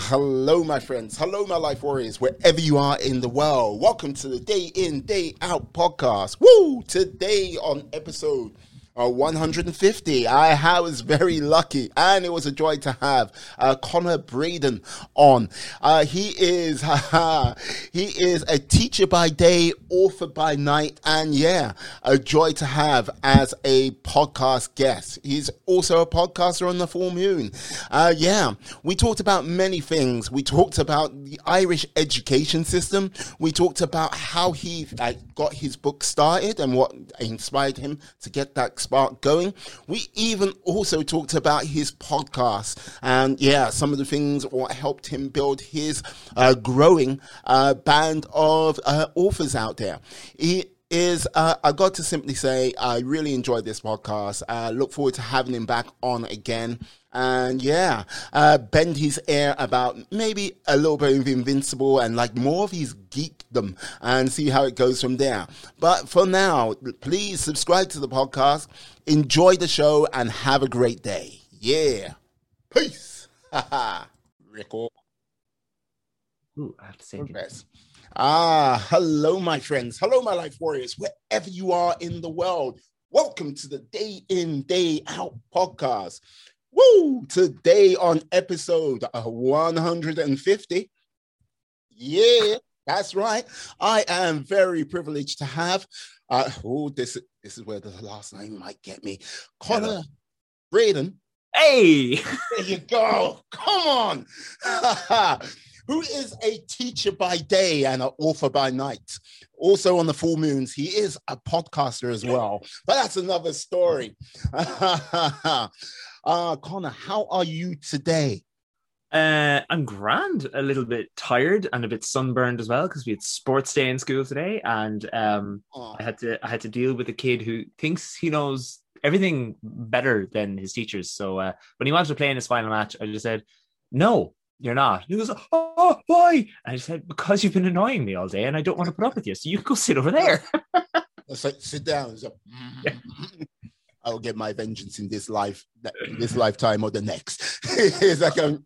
hello, my friends. Hello, my life warriors, wherever you are in the world. Welcome to the Day In, Day Out podcast. Woo! Today on episode uh, 150. I was very lucky, and it was a joy to have uh, Connor Braden on. Uh, he is he is a teacher by day, author by night, and yeah, a joy to have as a podcast guest. He's also a podcaster on the full moon. Uh, yeah, we talked about many things. We talked about the Irish education system. We talked about how he like, got his book started and what inspired him to get that spark going. We even also talked about his podcast and yeah, some of the things what helped him build his uh, growing uh, band of uh, authors out there. He is uh, I got to simply say I really enjoyed this podcast. I look forward to having him back on again. And yeah, uh, bend his ear about maybe a little bit of Invincible and like more of his geekdom and see how it goes from there. But for now, please subscribe to the podcast, enjoy the show, and have a great day. Yeah. Peace. Record. Ooh, I have to say. Ah, hello, my friends. Hello, my life warriors, wherever you are in the world. Welcome to the Day In, Day Out podcast. Woo! Today on episode 150. Yeah, that's right. I am very privileged to have. Uh, oh, this this is where the last name might get me. Connor. Braden. Hey, There you go. Come on. Who is a teacher by day and an author by night? Also on the full moons, he is a podcaster as well. But that's another story. uh, Connor, how are you today? uh, I'm grand. A little bit tired and a bit sunburned as well because we had sports day in school today, and um, Oh, I had to I had to deal with a kid who thinks he knows everything better than his teachers. So uh, when he wanted to play in his final match, I just said, "No, you're not." He goes, "Oh, why?" And I said, "Because you've been annoying me all day, and I don't want to put up with you. So you go sit over there." Let's like, sit down. It's like, I'll get my vengeance in this life, this lifetime or the next. it's like um,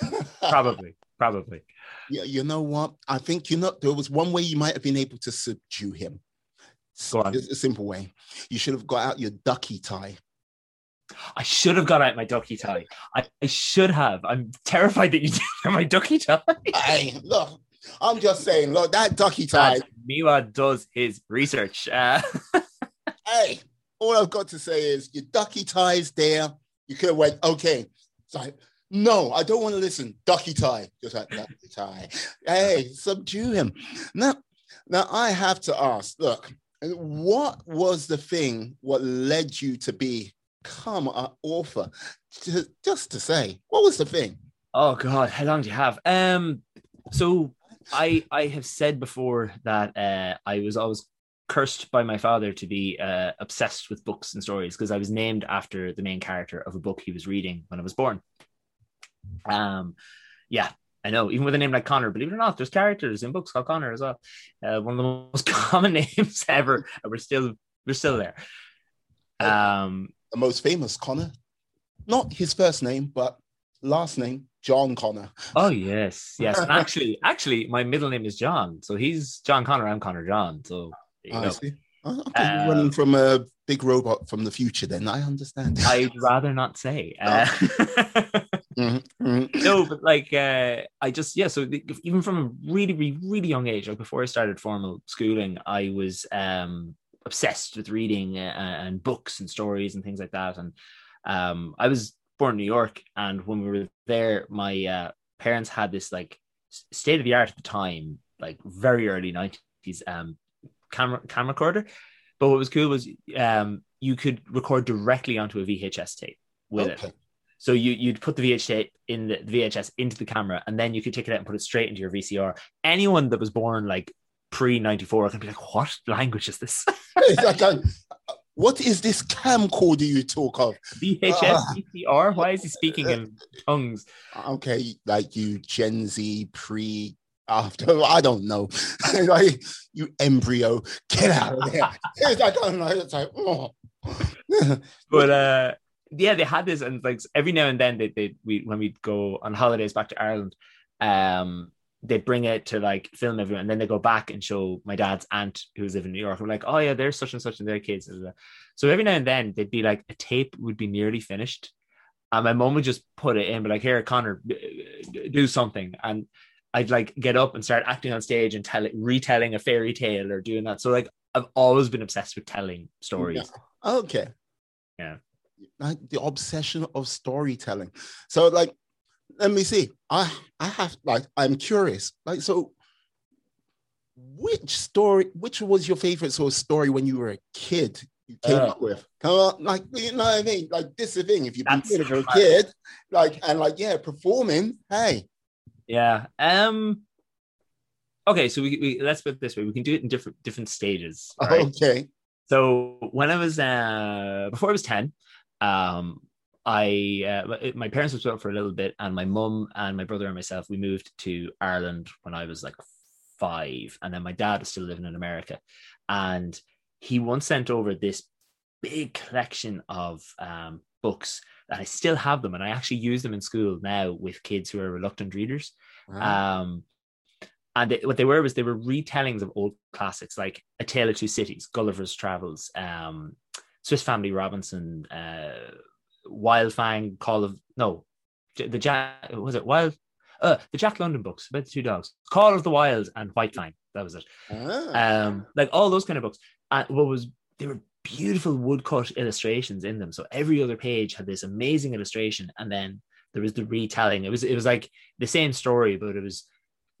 probably, probably. Yeah, you know what? I think you know there was one way you might have been able to subdue him. Go on. It's a simple way. You should have got out your ducky tie. I should have got out my ducky tie. I, I should have. I'm terrified that you didn't have my ducky tie. Hey, look, I'm just saying, look, that ducky tie. Dad, Miwa does his research. Uh, Hey, all I've got to say is your ducky tie is there. You could have went, okay. It's like, no, I don't want to listen. Ducky tie. Just like ducky tie. Hey, subdue him. Now, now I have to ask, look, what was the thing what led you to become an author? Ju- Just to say, what was the thing? oh God, how long do you have? Um, so I I have said before that uh, I was always cursed by my father to be uh, obsessed with books and stories because I was named after the main character of a book he was reading when I was born. Um, yeah, I know. Even with a name like Connor, believe it or not, there's characters in books called Connor as well. Uh, one of the most common names ever. And we're still we're still there. Um, The most famous Connor, not his first name, but last name, John Connor. oh yes, yes. And actually, actually, my middle name is John. So he's John Connor. I'm Connor John. So I see. Oh, okay, Uh, running from a big robot from the future, then I understand. I'd rather not say. Uh, Mhm, mhm. no, but like uh, I just yeah. So the, even from a really, really, really young age, like before I started formal schooling, I was um, obsessed with reading uh, and books and stories and things like that. And um, I was born in New York, and when we were there, my uh, parents had this like state of the art at the time, like very early nineties um, camera camera recorder. But what was cool was um, you could record directly onto a VHS tape with it. So you you'd put the VHS tape in the VHS into the camera, and then you could take it out and put it straight into your VCR. Anyone that was born like pre ninety four I can be like, "What language is this?" Uh, what is this camcorder you talk of? VHS. VCR. Why is he speaking in tongues? Okay, like you Gen Z pre after I don't know, like you embryo, get out of there. I don't know, it's like, oh. But uh, yeah, they had this, and like every now and then they they we when we'd go on holidays back to Ireland, um, they bring it to like film everyone, and then they go back and show my dad's aunt who's living in New York. I'm like, oh yeah, there's such and such and their kids. So every now and then they'd be like a tape would be nearly finished, and my mom would just put it in, but like, here, Connor, do something, and I'd like get up and start acting on stage and tell it, retelling a fairy tale or doing that. So like I've always been obsessed with telling stories. Yeah. Okay. Yeah. Like the obsession of storytelling. So like let me see. I I have like I'm curious. Like so which story which was your favorite sort of story when you were a kid you came uh, up with? Come on, like you know what I mean? Like this is the thing. If you've been a kid, like and like yeah, performing, hey. Yeah. Um okay, so we, we let's put it this way. We can do it in different different stages. Right? Okay. So when I was uh before I was 10, um I uh, my parents were split up for a little bit, and my mum and my brother and myself we moved to Ireland when I was like five, and then my dad was still living in America, and he once sent over this big collection of um, books that I still have them, and I actually use them in school now with kids who are reluctant readers. Wow. Um, and they, what they were was they were retellings of old classics like A Tale of Two Cities, Gulliver's Travels, um, Swiss Family Robinson. Uh, Wildfang, Call of no, the Jack was it Wild, uh, the Jack London books about the two dogs, Call of the Wild and White Fang. That was it. Ah. Um, like all those kind of books. And what was they were beautiful woodcut illustrations in them. So every other page had this amazing illustration, and then there was the retelling. It was it was like the same story, but it was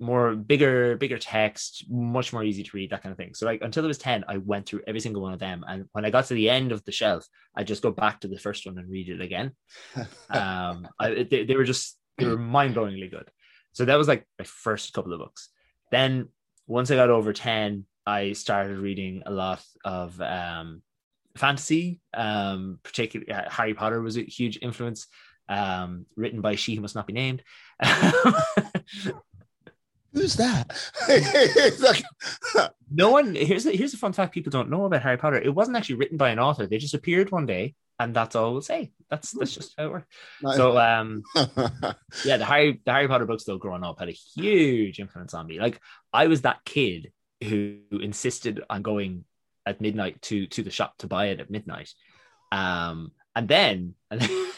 more bigger bigger text much more easy to read that kind of thing. So like until I was 10 i went through every single one of them. And when i got to the end of the shelf i just go back to the first one and read it again. Um I, they, they were just they were mind-blowingly good. So that was like my first couple of books. Then once i got over 10 i started reading a lot of um fantasy. Um particularly uh, harry potter was a huge influence um written by she who must not be named who's that? like, no one. Here's a, here's a fun fact: people don't know about Harry Potter. It wasn't actually written by an author. They just appeared one day, and that's all we'll say. That's that's just how it works. Nice. So, um, yeah, the Harry the Harry Potter books, though, growing up, had a huge influence on me. Like, I was that kid who insisted on going at midnight to to the shop to buy it at midnight. Um, and then and then,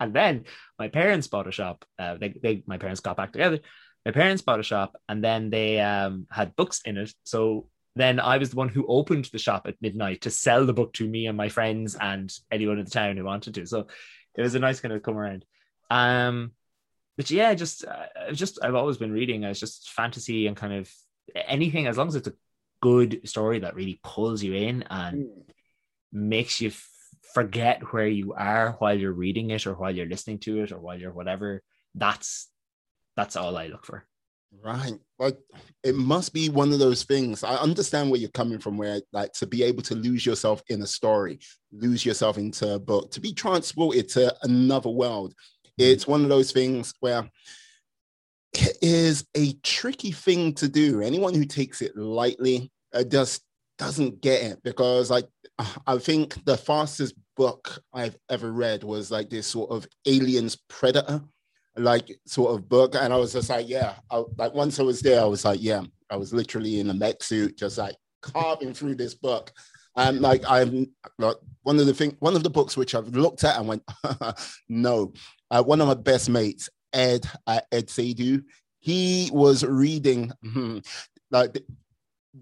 and then my parents bought a shop. Uh, they, they my parents got back together my parents bought a shop and then they um, had books in it. So then I was the one who opened the shop at midnight to sell the book to me and my friends and anyone in the town who wanted to. So it was a nice kind of come around. Um, but yeah, just uh, just I've always been reading. I was just fantasy and kind of anything as long as it's a good story that really pulls you in and mm. makes you f- forget where you are while you're reading it or while you're listening to it or while you're whatever. That's that's all I look for. Right. Like it must be one of those things. I understand where you're coming from, where like to be able to lose yourself in a story, lose yourself into a book, to be transported to another world. It's one of those things where it is a tricky thing to do. Anyone who takes it lightly uh, just doesn't get it because, like, I think the fastest book I've ever read was like this sort of aliens predator like sort of book. And I was just like, yeah, I, like once I was there, I was like, yeah, I was literally in a mech suit, just like carving through this book. And like I'm like one of the thing, one of the books which I've looked at and went, no. Uh, one of my best mates, Ed uh, Ed Sadu, he was reading hmm, like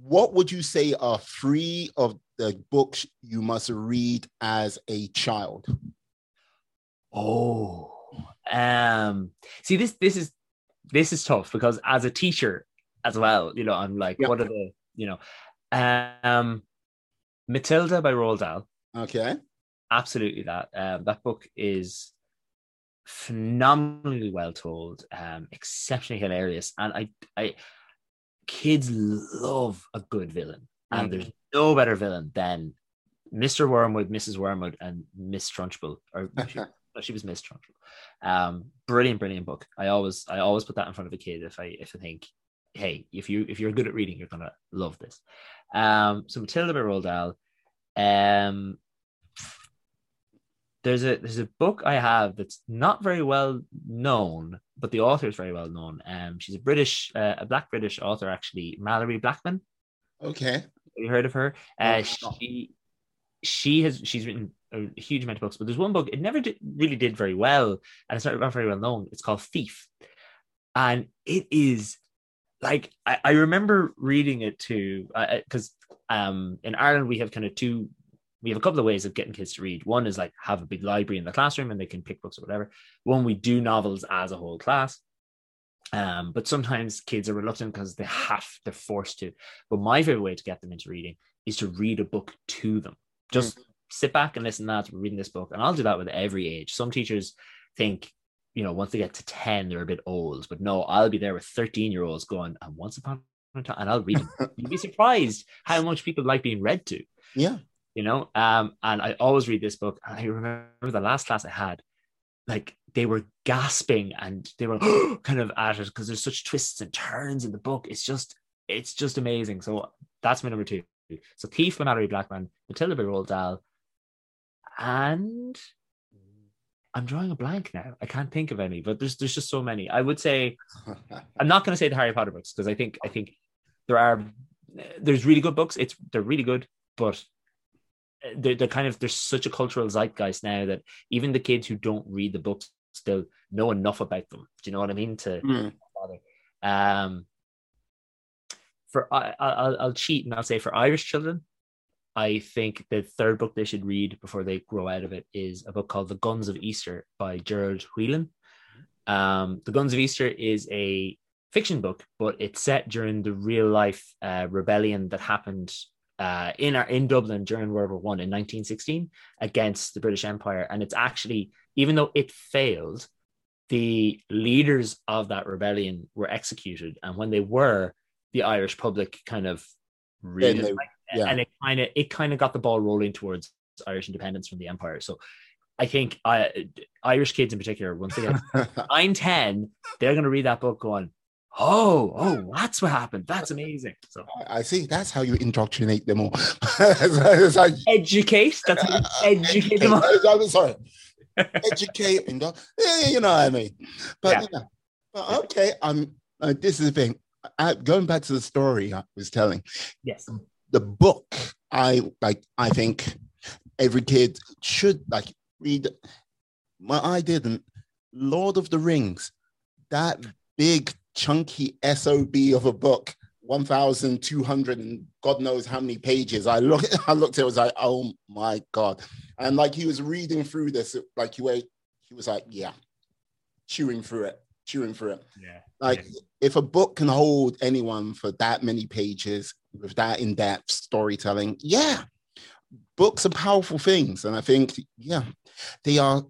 what would you say are three of the books you must read as a child? Oh, um, see this this is this is tough because as a teacher as well, you know, I'm like, what are the you know, um, Matilda by Roald Dahl. Okay, absolutely that. Um, that book is phenomenally well told, um, exceptionally hilarious, and I, I, kids love a good villain, and mm-hmm. there's no better villain than Mr. Wormwood, Mrs. Wormwood, and Miss Trunchbull, or she was Miss. Um, brilliant, brilliant book. I always I always put that in front of a kid if I if I think, hey, if you if you're good at reading, you're gonna love this. Um, so Matilda by Roald Dahl. Um, there's a there's a book I have that's not very well known, but the author is very well known. Um, she's a British, uh, a Black British author actually, Malorie Blackman. Okay. Have you heard of her? Uh, she she has she's written a huge amount of books, but there's one book it never did, really did very well, and it's not, very well known. It's called Thief, and it is like I, I remember reading it too because um in Ireland we have kind of two we have a couple of ways of getting kids to read. One is like have a big library in the classroom and they can pick books or whatever. One we do novels as a whole class. Um, but sometimes kids are reluctant because they have, they're forced to. But my favorite way to get them into reading is to read a book to them. Just sit back and listen to that, reading this book. And I'll do that with every age. Some teachers think, you know, once they get to 10, they're a bit old. But no, I'll be there with 13 year olds going, and once upon a time, and I'll read them. You'd be surprised how much people like being read to Yeah. you know um and i always read this book and i remember the last class i had like they were gasping and they were kind of at it because there's such twists and turns in the book it's just it's just amazing so that's my number two so thief by malorie blackman matilda by roald dahl and i'm drawing a blank now. I can't think of any but there's there's just so many. I would say i'm not going to say the harry potter books because i think i think there are there's really good books. It's they're really good but they're, they're kind of there's such a cultural zeitgeist now that even the kids who don't read the books still know enough about them. Do you know what i mean? To Mm. bother. Um for I, I- I'll, I'll cheat and i'll say for irish children i think the third book they should read before they grow out of it is a book called the guns of easter by Gerard whelan. Um the guns of easter is a fiction book but it's set during the real life uh, rebellion that happened uh, in our in Dublin during World War One in 1916 against the British Empire, and it's actually even though it failed, the leaders of that rebellion were executed, and when they were, the Irish public kind of really Then they- liked it, yeah. and it kind of it kind of got the ball rolling towards Irish independence from the empire. So. I think uh, Irish kids in particular, once again, nine, 10, they're going to read that book going, oh, oh, that's what happened. That's amazing. So I see. That's how you indoctrinate them all. It's like- educate. That's how you educate them. all. I'm sorry. Educate, indo- yeah, you know what I mean. But Yeah. But okay, um, uh, this is the thing. I, going back to the story I was telling, Yes. The book I like. I think every kid should like read. Well, I didn't. Lord of the Rings, that big chunky sob of a book, one thousand two hundred and God knows how many pages. I look, I looked at it, was like, oh my god! And like he was reading through this, like he wait, he was like, yeah, chewing through it, chewing through it. Yeah. Like if a book can hold anyone for that many pages with that in-depth storytelling, yeah, books are powerful things, and I think yeah, they are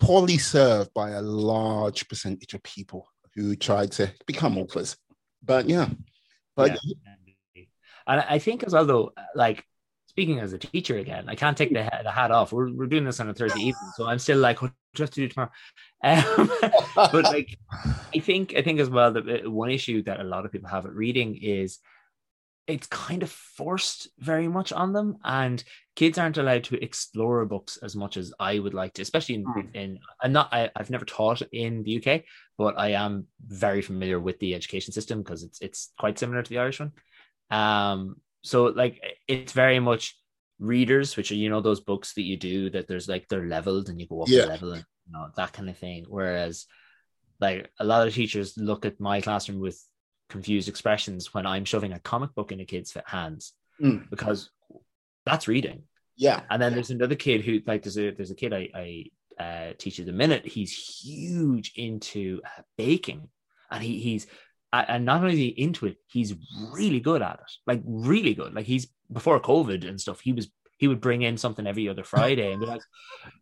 poorly served by a large percentage of people who try to become authors. But yeah, but Yeah. And I think as well, though, like speaking as a teacher again, I can't take the, the hat off. We're, we're doing this on a Thursday evening, so I'm still like, what do I have to do tomorrow? Um, but like, I think I think as well that uh, one issue that a lot of people have at reading is it's kind of forced very much on them, and kids aren't allowed to explore books as much as I would like to, especially in, Hmm. in I'm not I, I've never taught in the UK, but I am very familiar with the education system because it's it's quite similar to the Irish one. Um, so like it's very much readers, which are you know those books that you do that there's like they're leveled and you go up Yeah. a level and you know that kind of thing. Whereas like a lot of teachers look at my classroom with confused expressions when I'm shoving a comic book in a kid's hands Mm. because that's reading. yeah, And then there's another kid who like there's a there's a kid I I uh, teach at the minute. He's huge into uh, baking, and he he's and not only is he into it, he's really good at it. Like really good. Like he's before COVID and stuff. He was he would bring in something every other Friday and be like,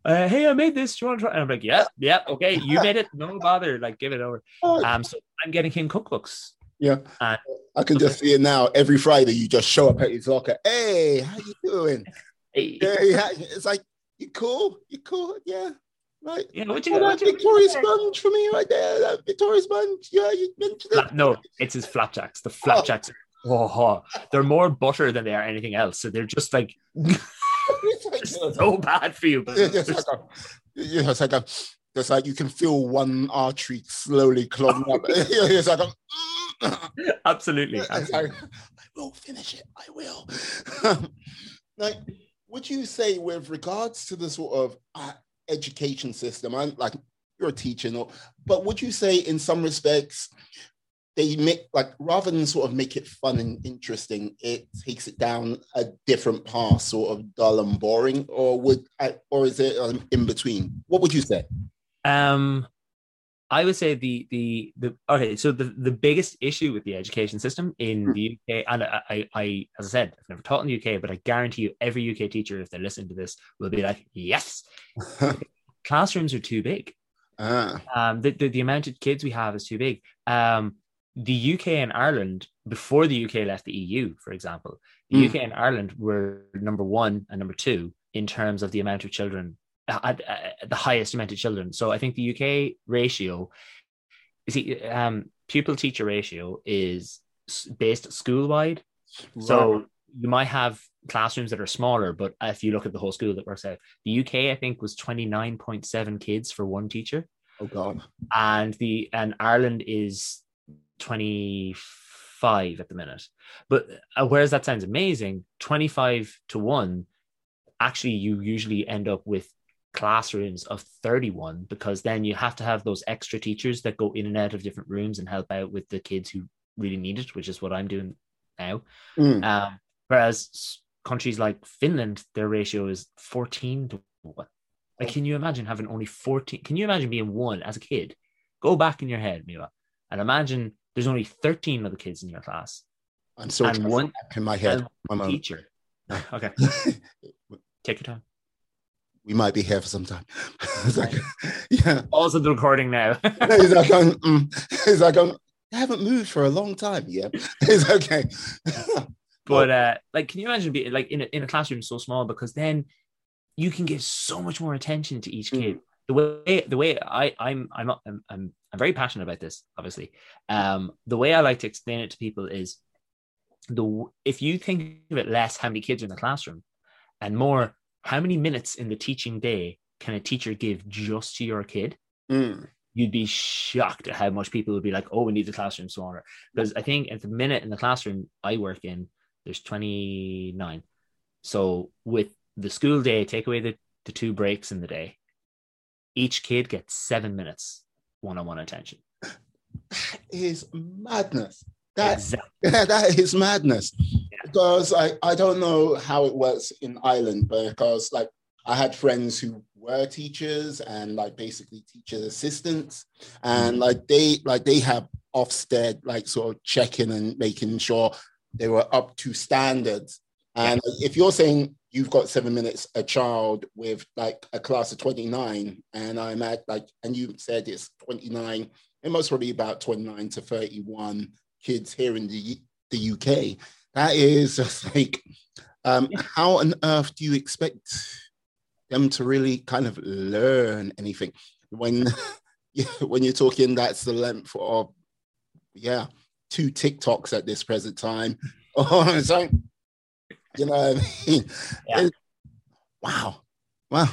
uh, "Hey, I made this. Do you want to try?" And I'm like, "Yeah, yeah, okay, you made it. No bother. Like give it over." Um, so I'm getting him cookbooks. Yeah. uh, I can just see it now. Every Friday, you just show up at his locker. Hey, how you doing? Hey, how- it's like you cool, you cool, yeah, right. you know what you Oh, got? that you, Victoria sponge for me right there. That Victoria sponge. Yeah, you mentioned it. No, it's his flapjacks. The flapjacks are oh, oh, they're more butter than they are anything else. So they're just like It's like, so bad for you. But Yeah, it's like a, yeah, it's like a, it's like you can feel one artery slowly clogging up. it's like a, absolutely, absolutely. I will finish it. I will. like, would you say, with regards to the sort of uh, education system, and like you're a teacher, but would you say, in some respects, they make like rather than sort of make it fun and interesting, it takes it down a different path, sort of dull and boring, or would, I- or is it um, in between? What would you say? Um, I would say the the the okay. So the the biggest issue with the education system in Hmm. the UK, and I, I, I as I said, I've never taught in the UK, but I guarantee you, every UK teacher, if they listen to this, will be like, yes, classrooms are too big. ah, Um, the, the the amount of kids we have is too big. Um, the UK and Ireland before the UK left the EU, for example, the Mm. UK and Ireland were number one and number two in terms of the amount of children, at, uh, the highest amount of children. So I think the UK ratio, you see, um, pupil teacher ratio is based school wide. So you might have classrooms that are smaller, but if you look at the whole school that works out, the UK I think was twenty nine point seven kids for one teacher oh god, and the and Ireland is 25 at the minute. But uh, whereas that sounds amazing, 25 to 1 actually you usually end up with classrooms of 31 because then you have to have those extra teachers that go in and out of different rooms and help out with the kids who really need it, which is what I'm doing now. Mm. Um, whereas countries like Finland, their ratio is 14 to 1. Like, can you imagine having only 14? Can you imagine being one as a kid? Go back in your head, Mila, and imagine there's only 13 of the kids in your class I'm so and one in my head. moment. teacher. Okay, take your time. We might be here for some time. It's like, yeah. Also, the recording now. He's like, um, mm. he's like, um, I haven't moved for a long time. Yeah, it's okay. but uh, like, can you imagine being like in a, in a classroom so small because then you can give so much more attention to each kid. The way the way I I'm I'm I'm I'm, I'm very passionate about this. Obviously, um, the way I like to explain it to people is the if you think of it less how many kids are in the classroom, and more how many minutes in the teaching day can a teacher give just to your kid Mm. you'd be shocked at how much people would be like, oh, we need the classroom smaller. Because I think at the minute in the classroom I work in, there's 29. So with the school day, take away the, the two breaks in the day, each kid gets seven minutes one on one attention. That is madness. That Exactly. yeah, that is madness. Because I, I don't know how it works in Ireland, because like I had friends who were teachers and like basically teachers assistants, and mm. like they like they have Ofsted like sort of checking and making sure they were up to standards. And if you're saying you've got seven minutes a child with like a class of 29, and I'm at like, and you said it's 29, it must probably about 29 to 31 kids here in the, the UK. That is just like, um, how on earth do you expect them to really kind of learn anything when, when you're talking that's the length of, yeah, two TikToks at this present time. Oh, you know what I mean? Yeah. Wow. Wow.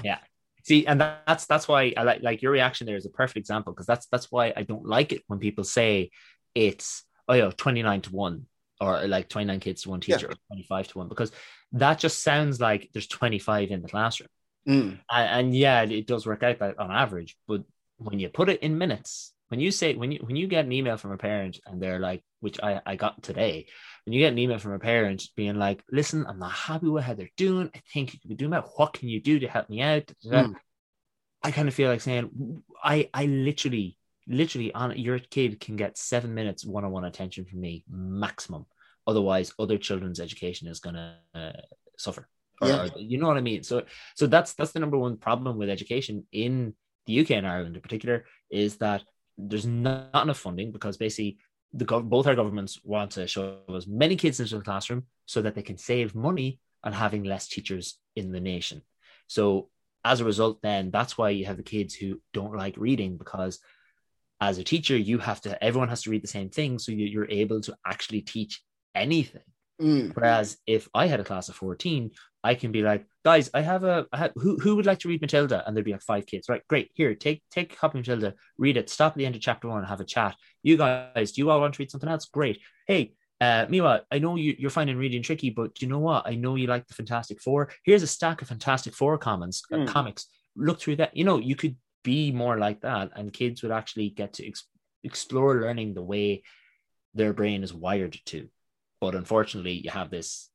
See, and that, that's that's why I like like your reaction there is a perfect example because that's that's why I don't like it when people say it's oh yeah 29 to 1 or like 29 kids to one Yeah. teacher or 25 to 1 because that just sounds like there's 25 in the classroom. Mm, and, and yeah, it does work out that on average. But when you put it in minutes, when you say when you when you get an email from a parent and they're like, which I I got today, when you get an email from a parent being like, "Listen, I'm not happy with how they're doing. I think you could be doing that. What can you do to help me out?" Mm. I kind of feel like saying, I I literally literally on your kid can get seven minutes one-on-one attention from me maximum. Otherwise, other children's education is gonna uh, suffer. Or- Yeah. or- you know what I mean? So so that's that's the number one problem with education in the UK and Ireland in particular is that there's not enough funding because basically the gov- both our governments want to show as many kids into the classroom so that they can save money on having less teachers in the nation. So as a result, then that's why you have the kids who don't like reading because as a teacher, you have to everyone has to read the same thing, so you- you're able to actually teach anything. mm, Whereas if I had a class of 14, I can be like, guys, I have a I have, who who would like to read Matilda, and there'd be like five kids, right? Great, here, take take a copy of Matilda, read it, stop at the end of chapter one, and have a chat. You guys, do you all want to read something else? Great. Hey, uh, Miwa, I know you, you're finding reading tricky, but you know what? I know you like the Fantastic Four. Here's a stack of Fantastic Four commons, mm. uh, comics. Look through that. You know, you could be more like that, and kids would actually get to ex- explore learning the way their brain is wired to. But unfortunately, you have this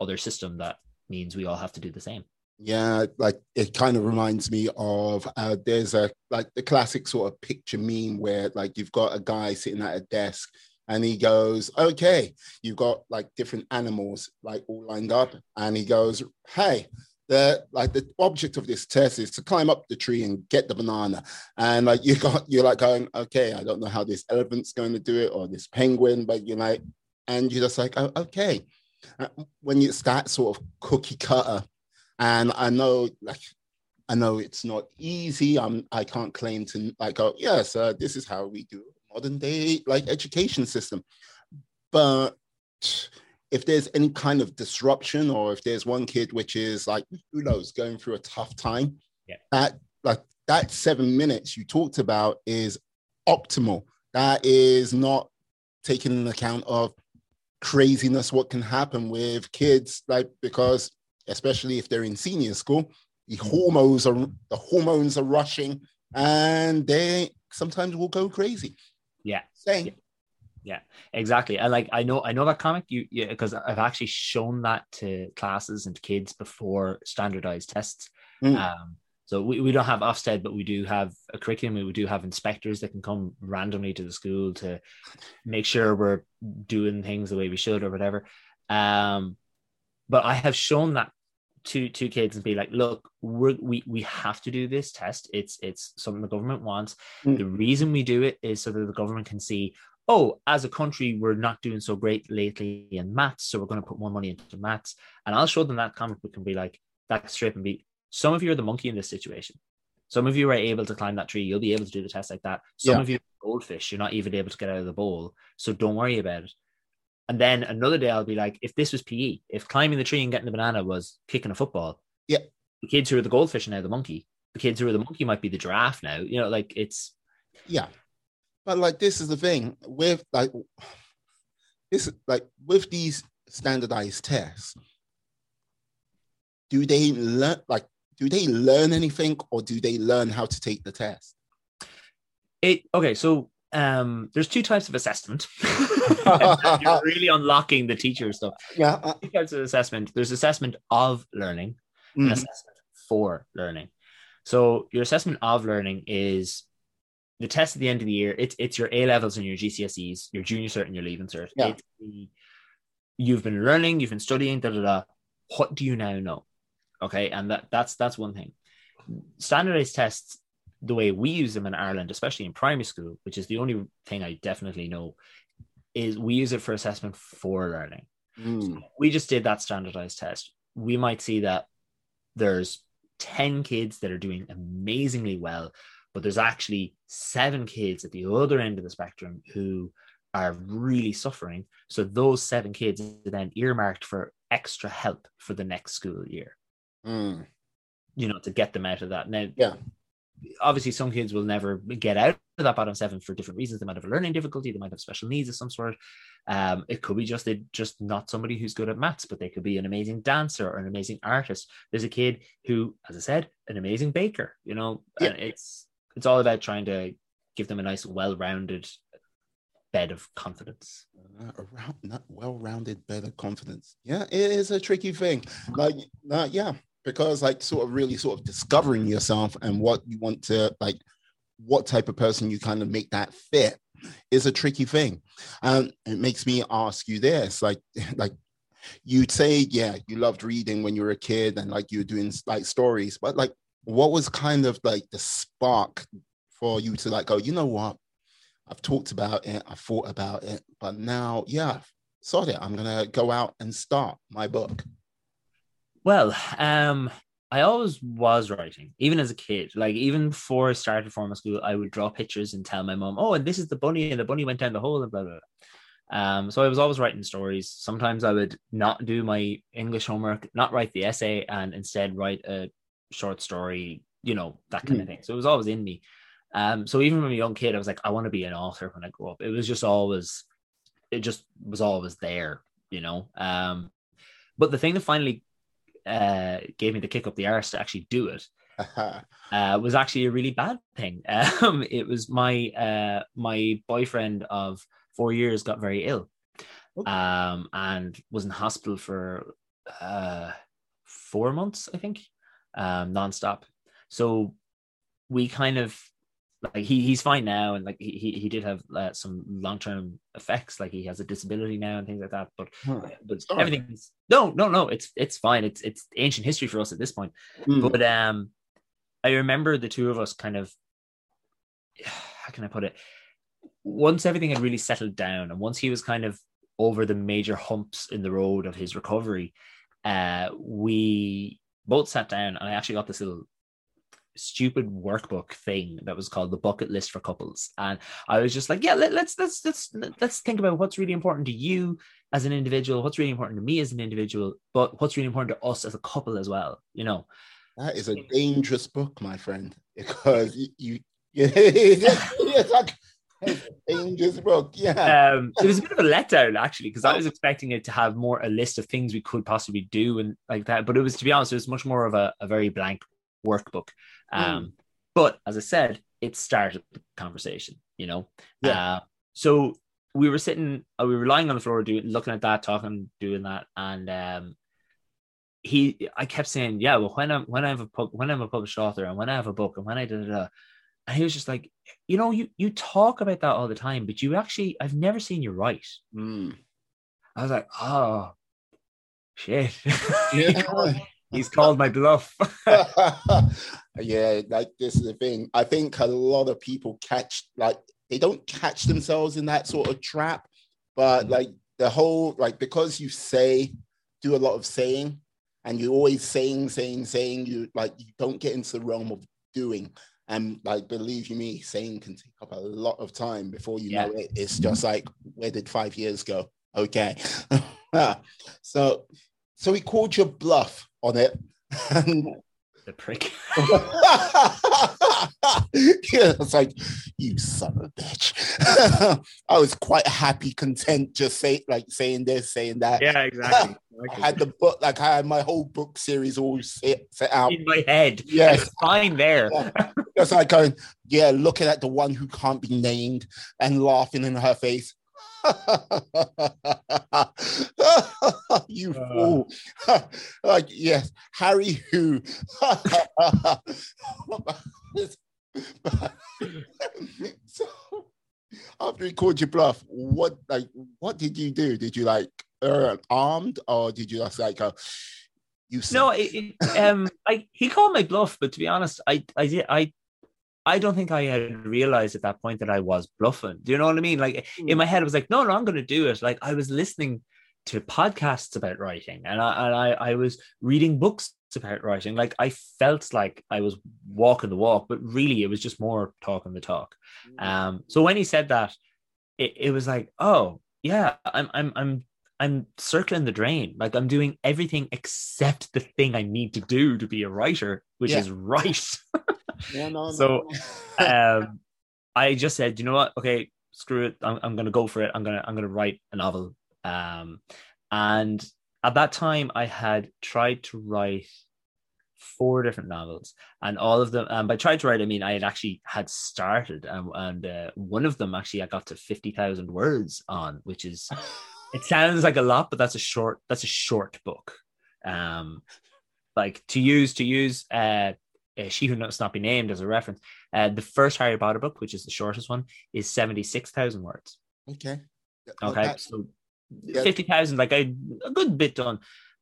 other system that means we all have to do the same. Yeah, like it kind of reminds me of uh, there's a like the classic sort of picture meme where like you've got a guy sitting at a desk and he goes, Okay, you've got like different animals like all lined up, and he goes, Hey, the like the object of this test is to climb up the tree and get the banana. And like you got you're like going, okay, I don't know how this elephant's going to do it or this penguin, but you're like, and you're just like, oh, okay. Uh, when it's that sort of cookie cutter, and I know like I know it's not easy. I'm I can't claim to like go, yes, this is how we do modern day like education system. But if there's any kind of disruption or if there's one kid which is like who knows going through a tough time yeah. that like that seven minutes you talked about is optimal. That is not taking into account of craziness what can happen with kids like because especially if they're in senior school the mm. hormones are the hormones are rushing and they sometimes will go crazy. Yeah. Same. Yeah yeah exactly and like i know i know that comic you yeah because i've actually shown that to classes and kids before standardized tests mm. um so we, we don't have Ofsted, but we do have a curriculum. We do have inspectors that can come randomly to the school to make sure we're doing things the way we should or whatever. Um, but I have shown that to to kids and be like, look, we we we have to do this test. It's it's something the government wants. Mm. The reason we do it is so that the government can see, oh, as a country, we're not doing so great lately in maths, so we're going to put more money into maths. And I'll show them that comic book and be like, that strip and be, some of you are the monkey in this situation. Some of you are able to climb that tree. You'll be able to do the test like that. Some yeah. of you goldfish, you're not even able to get out of the bowl. So don't worry about it. And then another day I'll be like, if this was PE, if climbing the tree and getting the banana was kicking a football, yeah, the kids who are the goldfish are now the monkey. The kids who are the monkey might be the giraffe now. You know, like it's yeah. But like this is the thing with like this like with these standardized tests, do they learn like do they learn anything or do they learn how to take the test? It okay, so um there's two types of assessment. You're really unlocking the teacher stuff. Yeah. Uh, two types of assessment. There's assessment of learning mm. and assessment for learning. So your assessment of learning is the test at the end of the year, it's it's your A levels and your GCSEs, your junior cert and your leaving cert. Yeah. The, you've been learning, you've been studying, da da da. What do you now know? Okay, and that that's that's one thing. Standardized tests, the way we use them in Ireland, especially in primary school, which is the only thing I definitely know, is we use it for assessment for learning. Mm. So we just did that standardized test. We might see that there's 10 kids that are doing amazingly well but there's actually seven kids at the other end of the spectrum who are really suffering. So those seven kids are then earmarked for extra help for the next school year. Mm. You know, to get them out of that. Now, yeah, obviously some kids will never get out of that bottom seven for different reasons. They might have a learning difficulty, they might have special needs of some sort. Um, it could be just they just not somebody who's good at maths, but they could be an amazing dancer or an amazing artist. There's a kid who, as I said, an amazing baker. You know, yeah. and it's it's all about trying to give them a nice, well-rounded bed of confidence. Uh, around, not well-rounded bed of confidence. Yeah, it is a tricky thing. Like, uh, yeah, because like sort of really sort of discovering yourself and what you want to like, what type of person you kind of make that fit is a tricky thing. Um, it makes me ask you this, like, like you'd say, yeah, you loved reading when you were a kid and like you were doing like stories, but like what was kind of like the spark for you to like go, you know what? I've talked about it, I thought about it, but now, yeah, sort it. I'm gonna go out and start my book. Well, um, I always was writing, even as a kid. Like even before I started formal school, I would draw pictures and tell my mom, "Oh, and this is the bunny, and the bunny went down the hole," and blah blah. blah. Um, so I was always writing stories. Sometimes I would not do my English homework, not write the essay, and instead write a short story, you know, that kind Mm. of thing. So it was always in me. Um, so even from a young kid, I was like, I want to be an author when I grow up. It was just always, it just was always there, you know. Um, but the thing that finally uh, gave me the kick up the arse to actually do it uh, was actually a really bad thing. Um, it was my uh, my boyfriend of four years got very ill, Okay. um, and was in hospital for uh, four months, I think, um, nonstop. So we kind of like he he's fine now, and like he he, did have uh, some long term effects, like he has a disability now and things like that. But but Sorry. everything's no no no, it's it's fine. It's it's ancient history for us at this point. Mm. But um, I remember the two of us kind of, how can I put it? Once everything had really settled down, and once he was kind of over the major humps in the road of his recovery, uh, we both sat down, and I actually got this little stupid workbook thing that was called the bucket list for couples. And i was just like yeah let, let's let's let's let's think about what's really important to you as an individual what's really important to me as an individual but what's really important to us as a couple as well you know? That is a dangerous book, my friend, because you, you it's like it's a book. Yeah. um, it was a bit of a letdown actually because I was expecting it to have more a list of things we could possibly do and like that. But it was, to be honest, it was much more of a, a very blank workbook. Um, But as I said, it started the conversation. You know, Yeah. Uh, so we were sitting, uh, we were lying on the floor, doing, looking at that, talking, doing that, and um, he, I kept saying, yeah, well, when I'm when I have a pub, when I'm a published author, and when I have a book, and when I da da da, and he was just like, you know, you you talk about that all the time, but you actually, I've never seen you write. Mm. I was like, oh, shit. Yeah. He's called my bluff. yeah, like this is the thing. I think a lot of people catch like they don't catch themselves in that sort of trap, but Mhm. like the whole like because you say do a lot of saying and you're always saying, saying, saying, you like you don't get into the realm of doing. And like believe you me, saying can take up a lot of time before you Yeah. know it. It's just like where did five years go? Okay. so so he called your bluff on it. And the prick. yeah, it's like you son of a bitch. I was quite happy, content, just say like saying this, saying that. Yeah, exactly. I had the book, like I had my whole book series all set, set out. in my head. Yes. It's fine there. Just like going, yeah, looking at the one who can't be named and laughing in her face. you Uh. fool. like, yes, Harry who. so after he called you bluff, what like what did you do? Did you like uh, armed or did you just like go you No, it, it, um, I he called my bluff, but to be honest, I I did I. I don't think I had realized at that point that I was bluffing. Do you know what I mean? Like in my head, I was like, no, no, I'm going to do it. Like I was listening to podcasts about writing, and I and I, I was reading books about writing. Like I felt like I was walking the walk, but really, it was just more talking the talk. Um, so when he said that, it, it was like, oh yeah, I'm I'm I'm I'm circling the drain. Like I'm doing everything except the thing I need to do to be a writer, which Yeah. is write. Yeah, no, no, So, no. um, I just said, you know what? Okay, screw it. I'm, I'm gonna go for it. I'm gonna I'm gonna write a novel. Um, and at that time, I had tried to write four different novels, and all of them. And by tried to write, I mean I had actually had started, um, and uh, one of them actually I got to fifty thousand words on, which is it sounds like a lot, but that's a short that's a short book. Um, like to use to use uh, uh she who must not be named as a reference. Uh, the first Harry Potter book, which is the shortest one, is seventy six thousand words. okay. Okay, so yeah. fifty thousand, like a, a good bit done.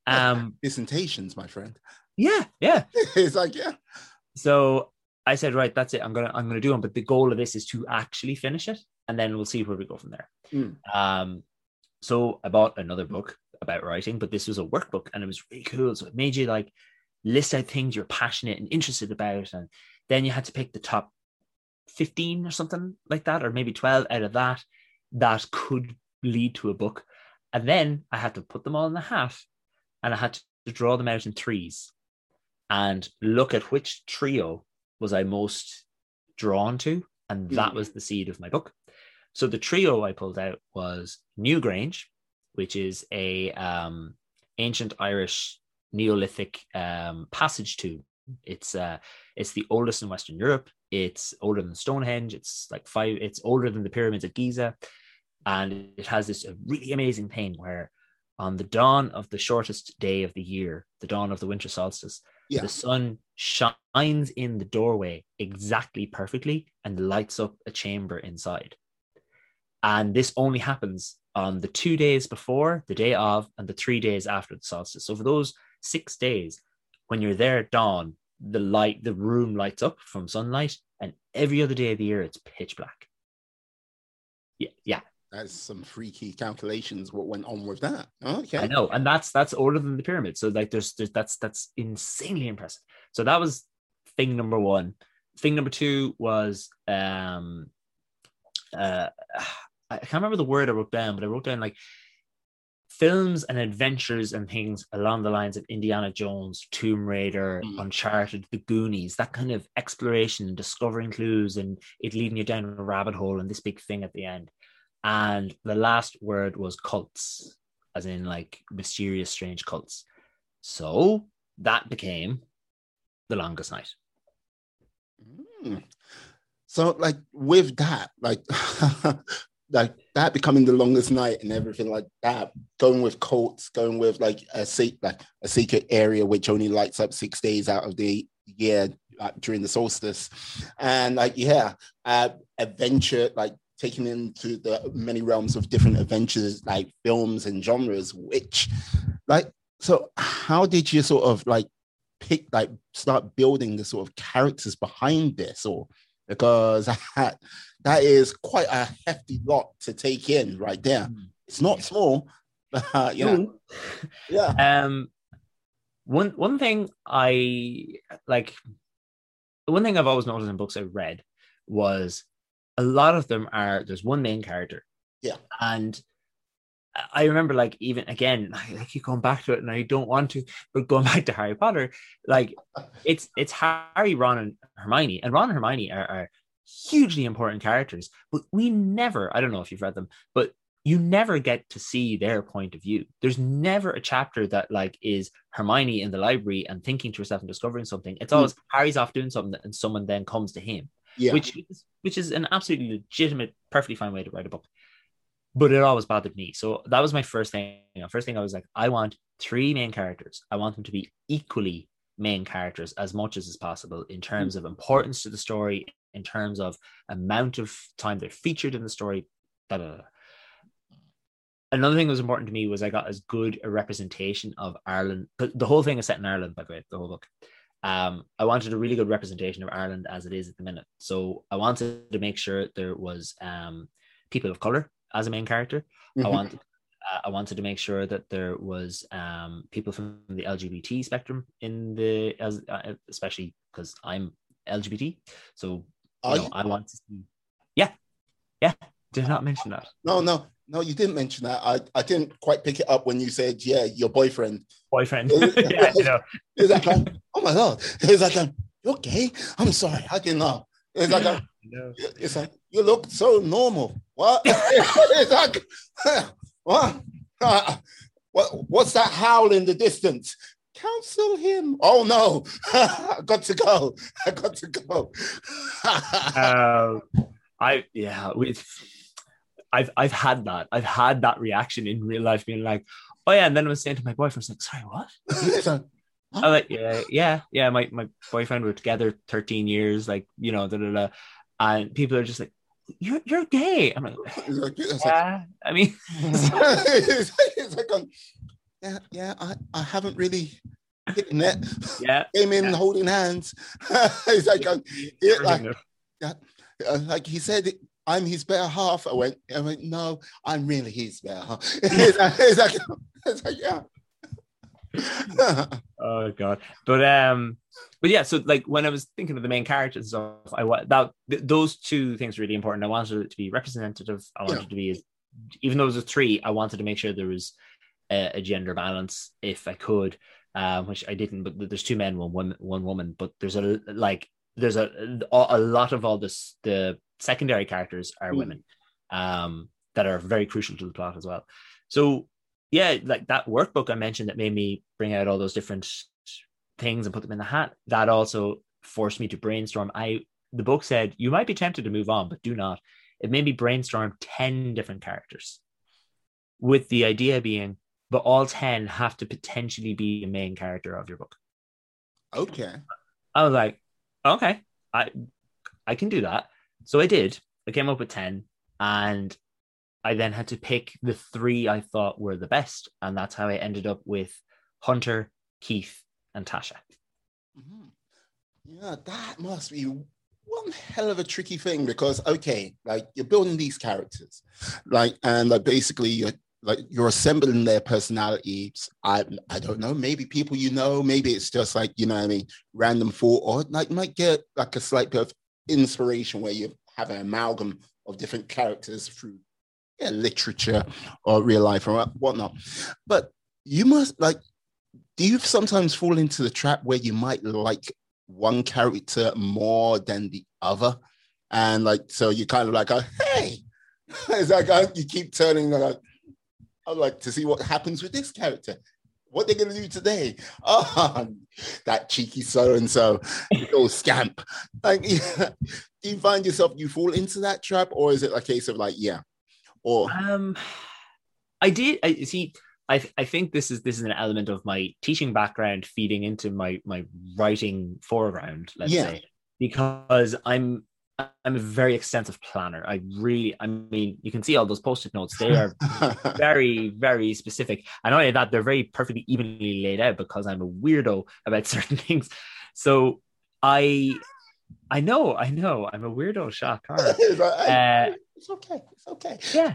Um, Presentations, my friend. yeah, yeah. it's like, yeah. So I said, right, that's it. I'm gonna I'm gonna do it. But the goal of this is to actually finish it, and then we'll see where we go from there. Mm. Um, so I bought another book about writing, but this was a workbook, and it was really cool. So it made you like list out things you're passionate and interested about, and then you had to pick the top fifteen or something like that, or maybe twelve out of that that could lead to a book. And then I had to put them all in the hat and I had to draw them out in threes and look at which trio was I most drawn to. And that Mm. was the seed of my book. So the trio I pulled out was Newgrange, which is a um, ancient Irish Neolithic um, passage tomb. It's uh, it's the oldest in Western Europe. It's older than Stonehenge. It's like five. It's older than the pyramids at Giza, and it has this really amazing thing where, on the dawn of the shortest day of the year, the dawn of the winter solstice, Yeah. the sun shines in the doorway exactly perfectly and lights up a chamber inside. And this only happens on the two days before, the day of, and the three days after the solstice. So for those six days, when you're there at dawn, the light, the room lights up from sunlight, and every other day of the year it's pitch black. Yeah, yeah, That's some freaky calculations. What went on with that? Okay. I know, and that's that's older than the pyramid. So like, there's, there's that's that's insanely impressive. So that was thing number one. Thing number two was um, uh, I can't remember the word I wrote down, but I wrote down like films and adventures and things along the lines of Indiana Jones, Tomb Raider, Mm. Uncharted, The Goonies, that kind of exploration and discovering clues and it leading you down a rabbit hole and this big thing at the end. And the last word was cults, as in like mysterious, strange cults. So that became the longest night. Mm. So, like with that, like, like that becoming the longest night and everything like that, going with cults, going with like a se- like a secret area which only lights up six days out of the year like, during the solstice, and like yeah, uh, adventure like taking into the many realms of different adventures like films and genres, which like so how did you sort of like pick like start building the sort of characters behind this? Or because that, that is quite a hefty lot to take in right there. It's not small but uh, you know, yeah. Um, one one thing I like, one thing I've always noticed in books I've read was a lot of them are there's one main character, Yeah. and I remember like even again I keep going back to it and I don't want to, but going back to Harry Potter, like it's it's Harry, Ron, and Hermione, and Ron and Hermione are, are hugely important characters, but we never I don't know if you've read them, but you never get to see their point of view. There's never a chapter that like is Hermione in the library and thinking to herself and discovering something. It's hmm. always Harry's off doing something and someone then comes to him, yeah which which is an absolutely legitimate, perfectly fine way to write a book. But it always bothered me. So that was my first thing. You know, first thing I was like, I want three main characters. I want them to be equally main characters as much as is possible in terms of importance to the story, in terms of amount of time they're featured in the story. Da, da, da another thing that was important to me was I got as good a representation of Ireland. The whole thing is set in Ireland, by the way, the whole book. Um, I wanted a really good representation of Ireland as it is at the minute. So I wanted to make sure there was um, people of color as a main character. I Mhm. wanted. Uh, I wanted to make sure that there was um, people from the LGBT spectrum in the, as uh, especially because I'm LGBT. So you know, you? I want to see. Yeah, yeah. Did not mention that. no no no you didn't mention that I, I didn't quite pick it up when you said yeah your boyfriend Boyfriend. yeah, I know. Is that like, oh my god. That like, you're gay i'm sorry i didn't know it's like a, No. it's like you look so normal. What? It's like what? Uh, what what's that howl in the distance? Counsel him. Oh no. I got to go. I got to go. Uh, I yeah, we've I've I've had that. I've had that reaction in real life, being like, oh yeah, and then I was saying to my boyfriend, I was like, sorry, what? It's like, yeah, yeah, yeah. My my boyfriend were together 13 years, like you know, da, da, da. and people are just like, you're you're gay. I'm like, it's like, like, yeah. I mean, it's like, it's like um, yeah, yeah, I, I haven't really hit net. yeah. Came in Yeah. holding hands. it's like, um, yeah, like, uh, like he said, I'm his better half. I went, I went, no, I'm really his better half. it's, like, it's like, it's like, yeah. oh god but um but yeah so like when i was thinking of the main characters stuff i wa- that th- those two things really important i wanted it to be representative i wanted Yeah. it to be as even though it was a three, I wanted to make sure there was a, a gender balance if I could, um, which I didn't. But there's two men, one woman, one woman. But there's a like there's a a lot of all this the secondary characters are mm. women, um, that are very crucial to the plot as well. So yeah, like that workbook I mentioned that made me bring out all those different things and put them in the hat. That also forced me to brainstorm. I the book said you might be tempted to move on, but do not. It made me brainstorm 10 different characters with the idea being, but all 10 have to potentially be a main character of your book. Okay. I was like, okay, I I can do that. So I did. I came up with 10 and I then had to pick the three I thought were the best. And that's how I ended up with Hunter, Keith, and Tasha. Mm-hmm. Yeah, that must be one hell of a tricky thing because okay, like you're building these characters, like and like basically you're like you're assembling their personalities. I I don't know, maybe people you know, maybe it's just like you know I mean, random thought, or like you might get like a slight bit of inspiration where you have an amalgam of different characters through yeah, literature or real life or whatnot. But you must like do you sometimes fall into the trap where you might like one character more than the other? And like, so you kind of like, oh, hey, it's like uh, you keep turning like, I'd like to see what happens with this character. What they're gonna do today? Oh, that cheeky so and so, little scamp. Like, yeah. do you find yourself you fall into that trap, or is it a case of like, yeah, or um, I did. I see. I, I think this is this is an element of my teaching background feeding into my my writing foreground, let's yeah. say, because I'm I'm a very extensive planner. I really, I mean, you can see all those post-it notes. They are very, very specific. And not only that, they're very perfectly evenly laid out because I'm a weirdo about certain things. So I I know, I know. I'm a weirdo, Shock. uh, it's okay. It's okay. Yeah.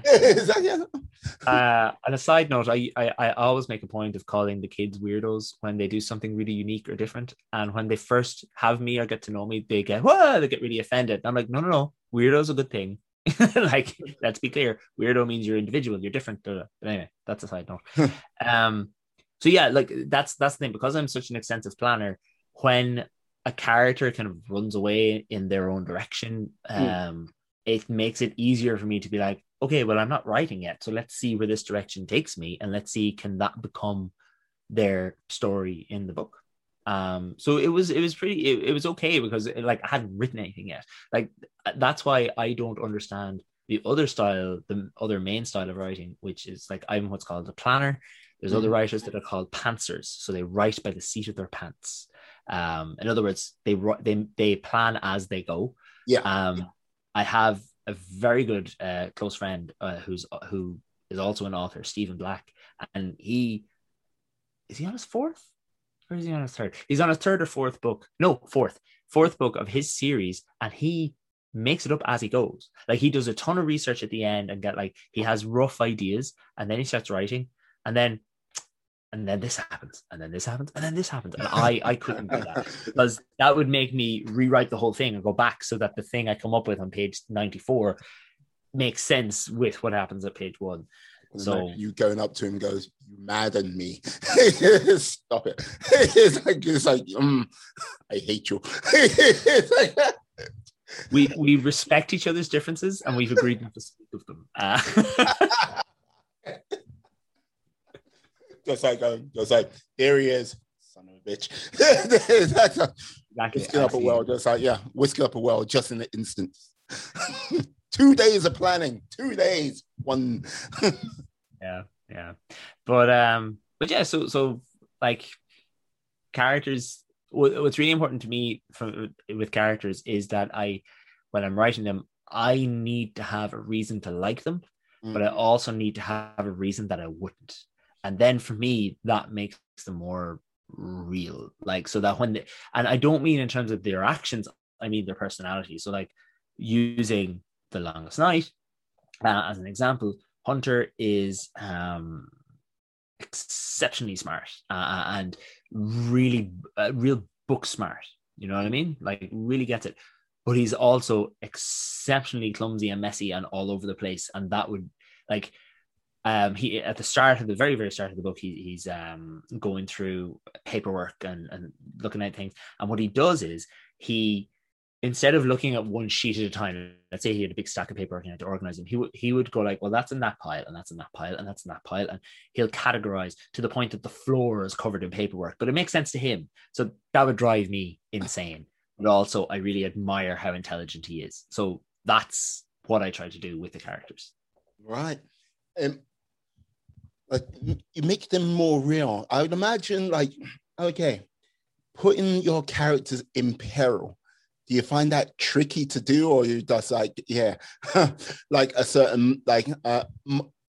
uh, on a side note, I, I I always make a point of calling the kids weirdos when they do something really unique or different. And when they first have me or get to know me, they get whoa, they get really offended. I'm like, no, no, no. Weirdo's a good thing. like, let's be clear. Weirdo means you're individual, you're different. But anyway, that's a side note. um, so yeah, like that's that's the thing because I'm such an extensive planner. When a character kind of runs away in their own direction, hmm. um, it makes it easier for me to be like, okay, well, I'm not writing yet. So let's see where this direction takes me. And let's see, can that become their story in the book? Um, so it was, it was pretty, it, it was okay because it, like I hadn't written anything yet. Like that's why I don't understand the other style, the other main style of writing, which is like I'm what's called a planner. There's mm. other writers that are called pantsers. So they write by the seat of their pants. Um, in other words, they they they plan as they go. Yeah. Um, I have a very good uh, close friend uh, who's who is also an author, Stephen Black, and he is he on his fourth or is he on his third? He's on his third or fourth book. No, fourth, fourth book of his series, and he makes it up as he goes. Like he does a ton of research at the end and get like he has rough ideas, and then he starts writing, and then and then this happens, and then this happens, and then this happens. And I I couldn't do that because that would make me rewrite the whole thing and go back so that the thing I come up with on page 94 makes sense with what happens at page one. So you going up to him goes, "You madden me! Stop it!" it's like it's like, um, I hate you. we we respect each other's differences and we've agreed not to speak of them. Uh, just like um, just like there he is, son of a bitch. That's a, exactly. Whisk up a well, just like yeah, whisk up a well, just in the instant. two days of planning, two days, one. yeah, yeah, but um, but yeah, so so like characters. What's really important to me from with characters is that I, when I'm writing them, I need to have a reason to like them, mm. but I mm. also need to have a reason that I wouldn't and then for me that makes them more real. Like so that when they, and i don't mean in terms of their actions i mean their personality. So like using the longest night uh, as an example hunter is um exceptionally smart uh, and really uh, real book smart. You know what i mean? Like really gets it. But he's also exceptionally clumsy and messy and all over the place. And that would like um, he at the start of the very very start of the book he, he's um, going through paperwork and, and looking at things. And what he does is he instead of looking at one sheet at a time let's say he had a big stack of paperwork and had to organize them he, w- he would go like well that's in that pile and that's in that pile and that's in that pile. And he'll categorize to the point that the floor is covered in paperwork but it makes sense to him. So that would drive me insane. But also i really admire how intelligent he is. So that's what i try to do with the characters. Right. Um, like you make them more real. I would imagine, like, okay, putting your characters in peril. Do you find that tricky to do, or you just like, yeah, like a certain like uh,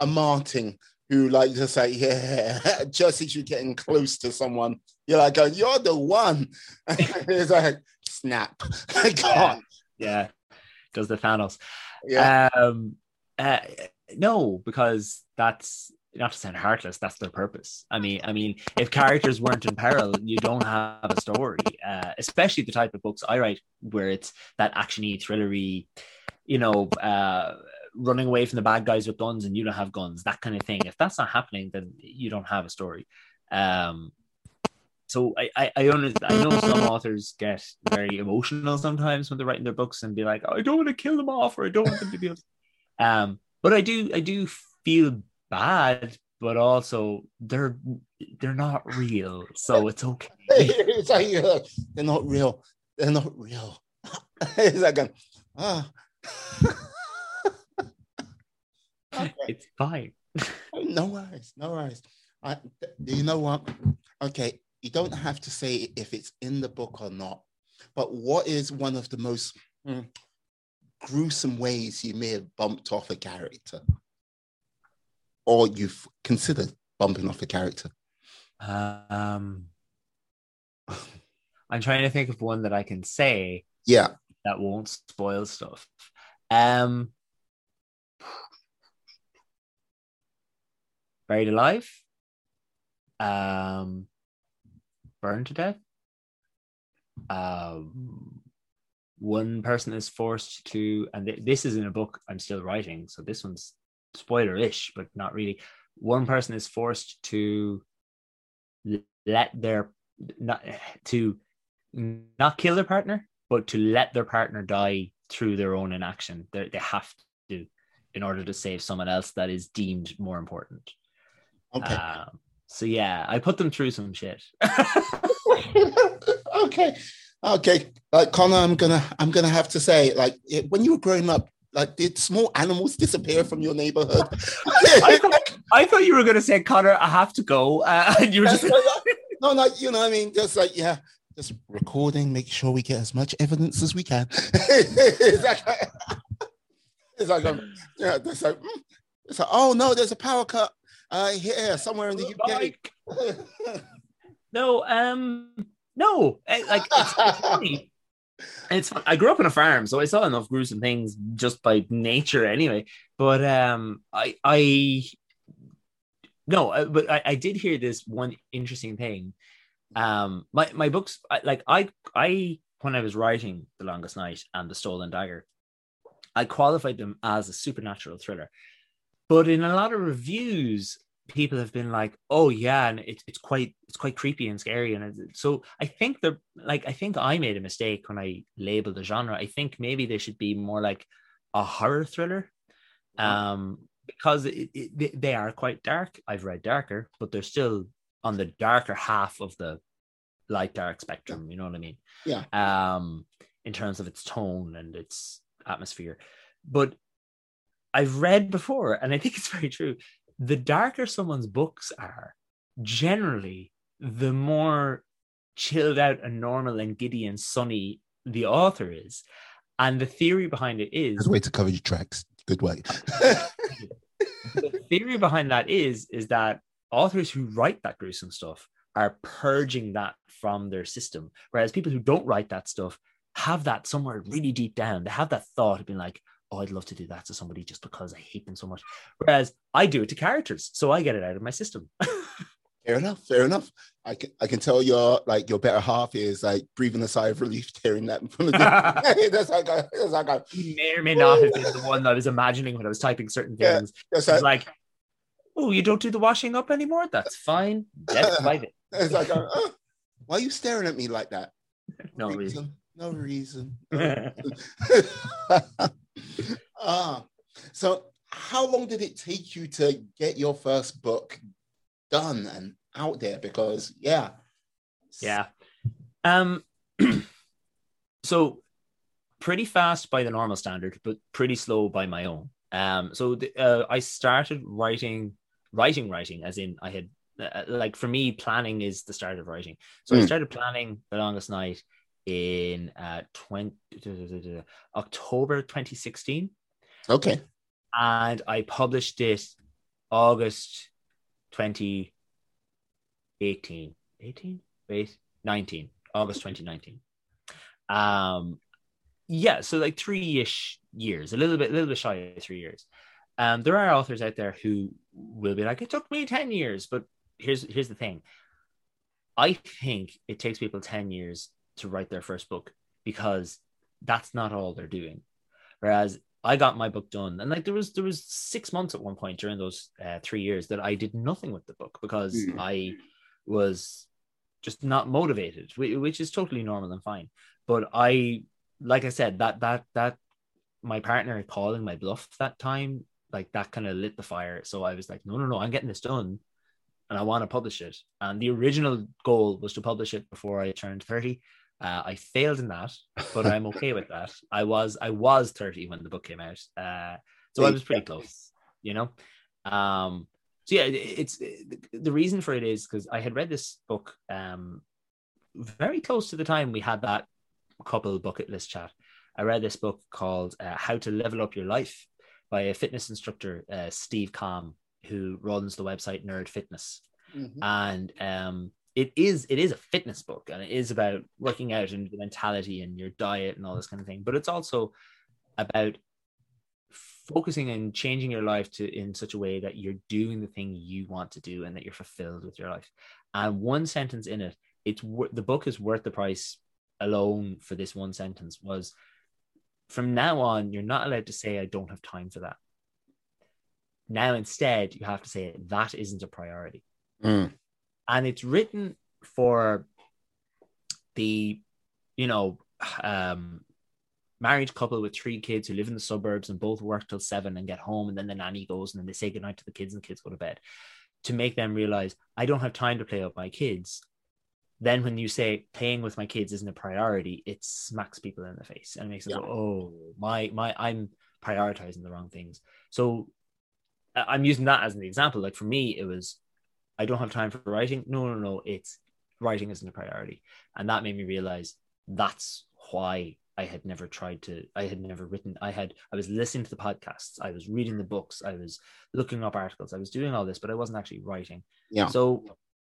a Martin who like to say, yeah, just as you're getting close to someone, you're like, oh, you're the one. it's like snap, I can't. Yeah, yeah. does the Thanos? Yeah. Um, uh, no, because that's not to sound heartless, that's their purpose. I mean, I mean, if characters weren't in peril, you don't have a story. Uh, especially the type of books I write, where it's that actiony, thrillery, you know, uh, running away from the bad guys with guns, and you don't have guns, that kind of thing. If that's not happening, then you don't have a story. Um, so I, I, I, I know some authors get very emotional sometimes when they're writing their books and be like, oh, I don't want to kill them off, or I don't want them to be. Um, but I do, I do feel bad, but also they're they're not real, so it's okay. it's like uh, they're not real. They're not real. it's like a, ah. okay. It's fine. no worries, no worries. I, you know what? Okay, you don't have to say if it's in the book or not. But what is one of the most mm, gruesome ways you may have bumped off a character? Or you've considered bumping off a character? Um, I'm trying to think of one that I can say. Yeah, that won't spoil stuff. Um, buried alive. Um, burned to death. Um, one person is forced to, and th- this is in a book I'm still writing, so this one's spoiler-ish, but not really. One person is forced to let their not to not kill their partner, but to let their partner die through their own inaction. They they have to in order to save someone else that is deemed more important. Okay. Um, so yeah, I put them through some shit. okay. Okay. Like Connor, I'm gonna I'm gonna have to say, like when you were growing up, like, did small animals disappear from your neighborhood? I, thought, I, thought, you were going to say, Connor, I have to go. Uh, and you were just no, no, you know, what I mean, just like yeah, just recording, make sure we get as much evidence as we can. it's like, it's like, um, yeah, it's like, mm. it's like, oh no, there's a power cut uh, here somewhere in the UK. no, um, no, eh, like it's, it's funny it's fun. I grew up on a farm, so I saw enough gruesome things just by nature anyway. But um, I I no, uh, but I, I did hear this one interesting thing. Um, my my books, like I I when I was writing The Longest Night and The Stolen Dagger, I qualified them as a supernatural thriller. But in a lot of reviews, people have been like, "Oh yeah," and it, it's quite it's quite creepy and scary, and so I think they're like I think I made a mistake when I labeled the genre. I think maybe they should be more like a horror thriller, um, because it, it, they are quite dark. I've read darker, but they're still on the darker half of the light dark spectrum. You know what I mean? Yeah. Um, in terms of its tone and its atmosphere, but I've read before, and I think it's very true the darker someone's books are, generally, the more chilled out and normal and giddy and sunny the author is. And the theory behind it is There's a way to cover your tracks. Good way. the theory behind that is is that authors who write that gruesome stuff are purging that from their system. Whereas people who don't write that stuff have that somewhere really deep down. They have that thought of being like, oh, I'd love to do that to somebody just because I hate them so much. Whereas I do it to characters, so I get it out of my system. Fair enough. Fair enough. I can I can tell your like your better half is like breathing a sigh of relief hearing that from the that's like a, that's like a, He may or may not have been the one that I was imagining when I was typing certain Yeah, things. that's It's like, oh, you don't do the washing up anymore? That's fine. That's fine. it's like a, uh, why are you staring at me like that? No reason. No reason. Ah, so how long did it take you to get your first book done and out there? Because yeah, Yeah. Um so pretty fast by the normal standard, but pretty slow by my own. Um so the, uh, I started writing writing writing as in I had uh, like for me planning is the start of writing. So I Mm. started planning the longest night in uh 20 October 2016 okay, and I published it August 2018. 18? Wait, 19. August 2019. Um, yeah, so like three-ish years, a little bit, a little bit shy of three years. Um, there are authors out there who will be like, it took me 10 years, but here's here's the thing. I think it takes people 10 years to write their first book because that's not all they're doing. Whereas I got my book done, and like there was there was six months at one point during those uh, three years that I did nothing with the book because Mm. I was just not motivated, which is totally normal and fine. But I, like I said, that that that my partner calling my bluff that time, like that kind of lit the fire. So I was like, no, no, no, I'm getting this done, and I want to publish it. And the original goal was to publish it before I turned thirty. Uh, I failed in that, but I'm okay with that. I was I was 30 when the book came out, uh, so I was pretty close, you know. Um, so yeah, it- it's the reason for it is because I had read this book um, very close to the time we had that couple bucket list chat. I read this book called uh, How to Level Up Your Life by a fitness instructor, uh, Steve Kamb, who runs the website Nerd Fitness Mhm. and um, it is it is a fitness book and it is about working out and the mentality and your diet and all this kind of thing but it's also about focusing and changing your life to in such a way that you're doing the thing you want to do and that you're fulfilled with your life. And one sentence in it it's the book is worth the price alone for this one sentence was from now on you're not allowed to say i don't have time for that now instead you have to say that isn't a priority. Mm. And it's written for the you know um married couple with three kids who live in the suburbs and both work till seven and get home. And then the nanny goes and then they say goodnight to the kids and the kids go to bed to make them realize i don't have time to play with my kids. Then when you say playing with my kids isn't a priority it smacks people in the face and makes them Yeah. go oh my my i'm prioritizing the wrong things. So i'm using that as an example. Like for me it was I don't have time for writing. No, no, no. It's writing isn't a priority. And that made me realize that's why I had never tried to, I had never written. I had, I was listening to the podcasts, I was reading the books, I was looking up articles, I was doing all this, but I wasn't actually writing. Yeah. So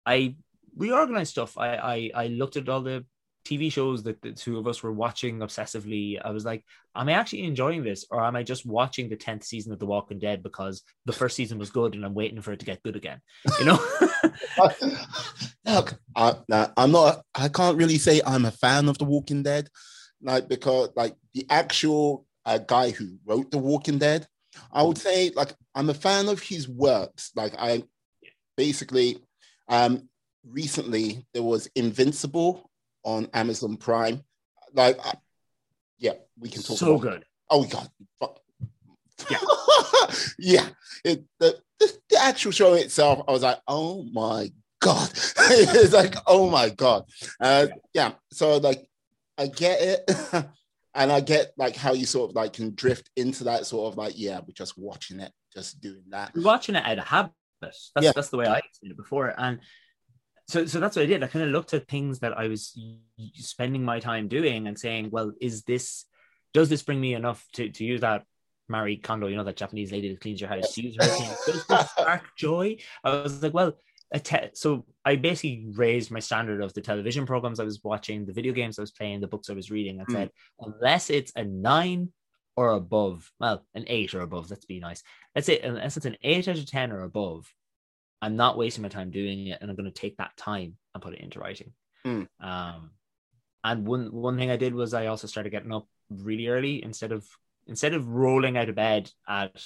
I reorganized stuff. I, I, I looked at all the TV shows that the two of us were watching obsessively. I was like, am I actually enjoying this or am I just watching the 10th season of The Walking Dead because the first season was good and I'm waiting for it to get good again? You know? Look, I, I'm not. I can't really say I'm a fan of The Walking Dead, like because like the actual uh, guy who wrote The Walking Dead, I would say like I'm a fan of his works. Like I basically, um, recently there was Invincible on Amazon Prime. Like, I, yeah, we can talk. so about good. Oh god. Fuck. Yeah. yeah. It, the, the, the actual show itself, I was like, oh my god. it's like, oh my god. Uh, yeah. So like, I get it, and I get like how you sort of like can drift into that sort of like, yeah, we're just watching it, just doing that. We're watching it out of habit. That's Yeah. that's the way I seen it before. And so so that's what I did. I kind of looked at things that I was spending my time doing and saying, well, is this does this bring me enough to to use that Marie Kondo, you know, that Japanese lady that cleans your house, to use her thing. Does this spark joy? I was like, well, a te- so I basically raised my standard of the television programs I was watching, the video games I was playing, the books I was reading, and Mm. said, unless it's a nine or above, well, an eight or above, let's be nice. Let's say unless it's an eight out of ten or above, I'm not wasting my time doing it, and I'm going to take that time and put it into writing. Mm. Um, and one one thing I did was I also started getting up really early instead of instead of rolling out of bed at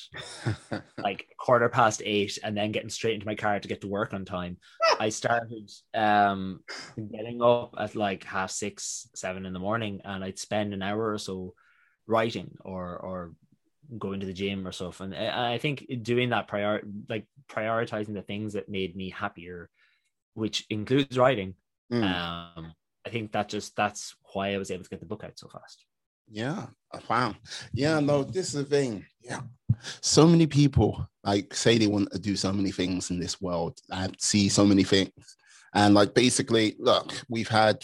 like quarter past eight and then getting straight into my car to get to work on time. I started um, getting up at like half six, seven in the morning, and I'd spend an hour or so writing or or going to the gym or stuff. And I, I think doing that prior like prioritizing the things that made me happier, which includes writing. Mm. Um, I think that just that's why I was able to get the book out so fast. Yeah. Wow. Yeah, no, this is the thing. Yeah. So many people like say they want to do so many things in this world. I see so many things. And like basically, look, we've had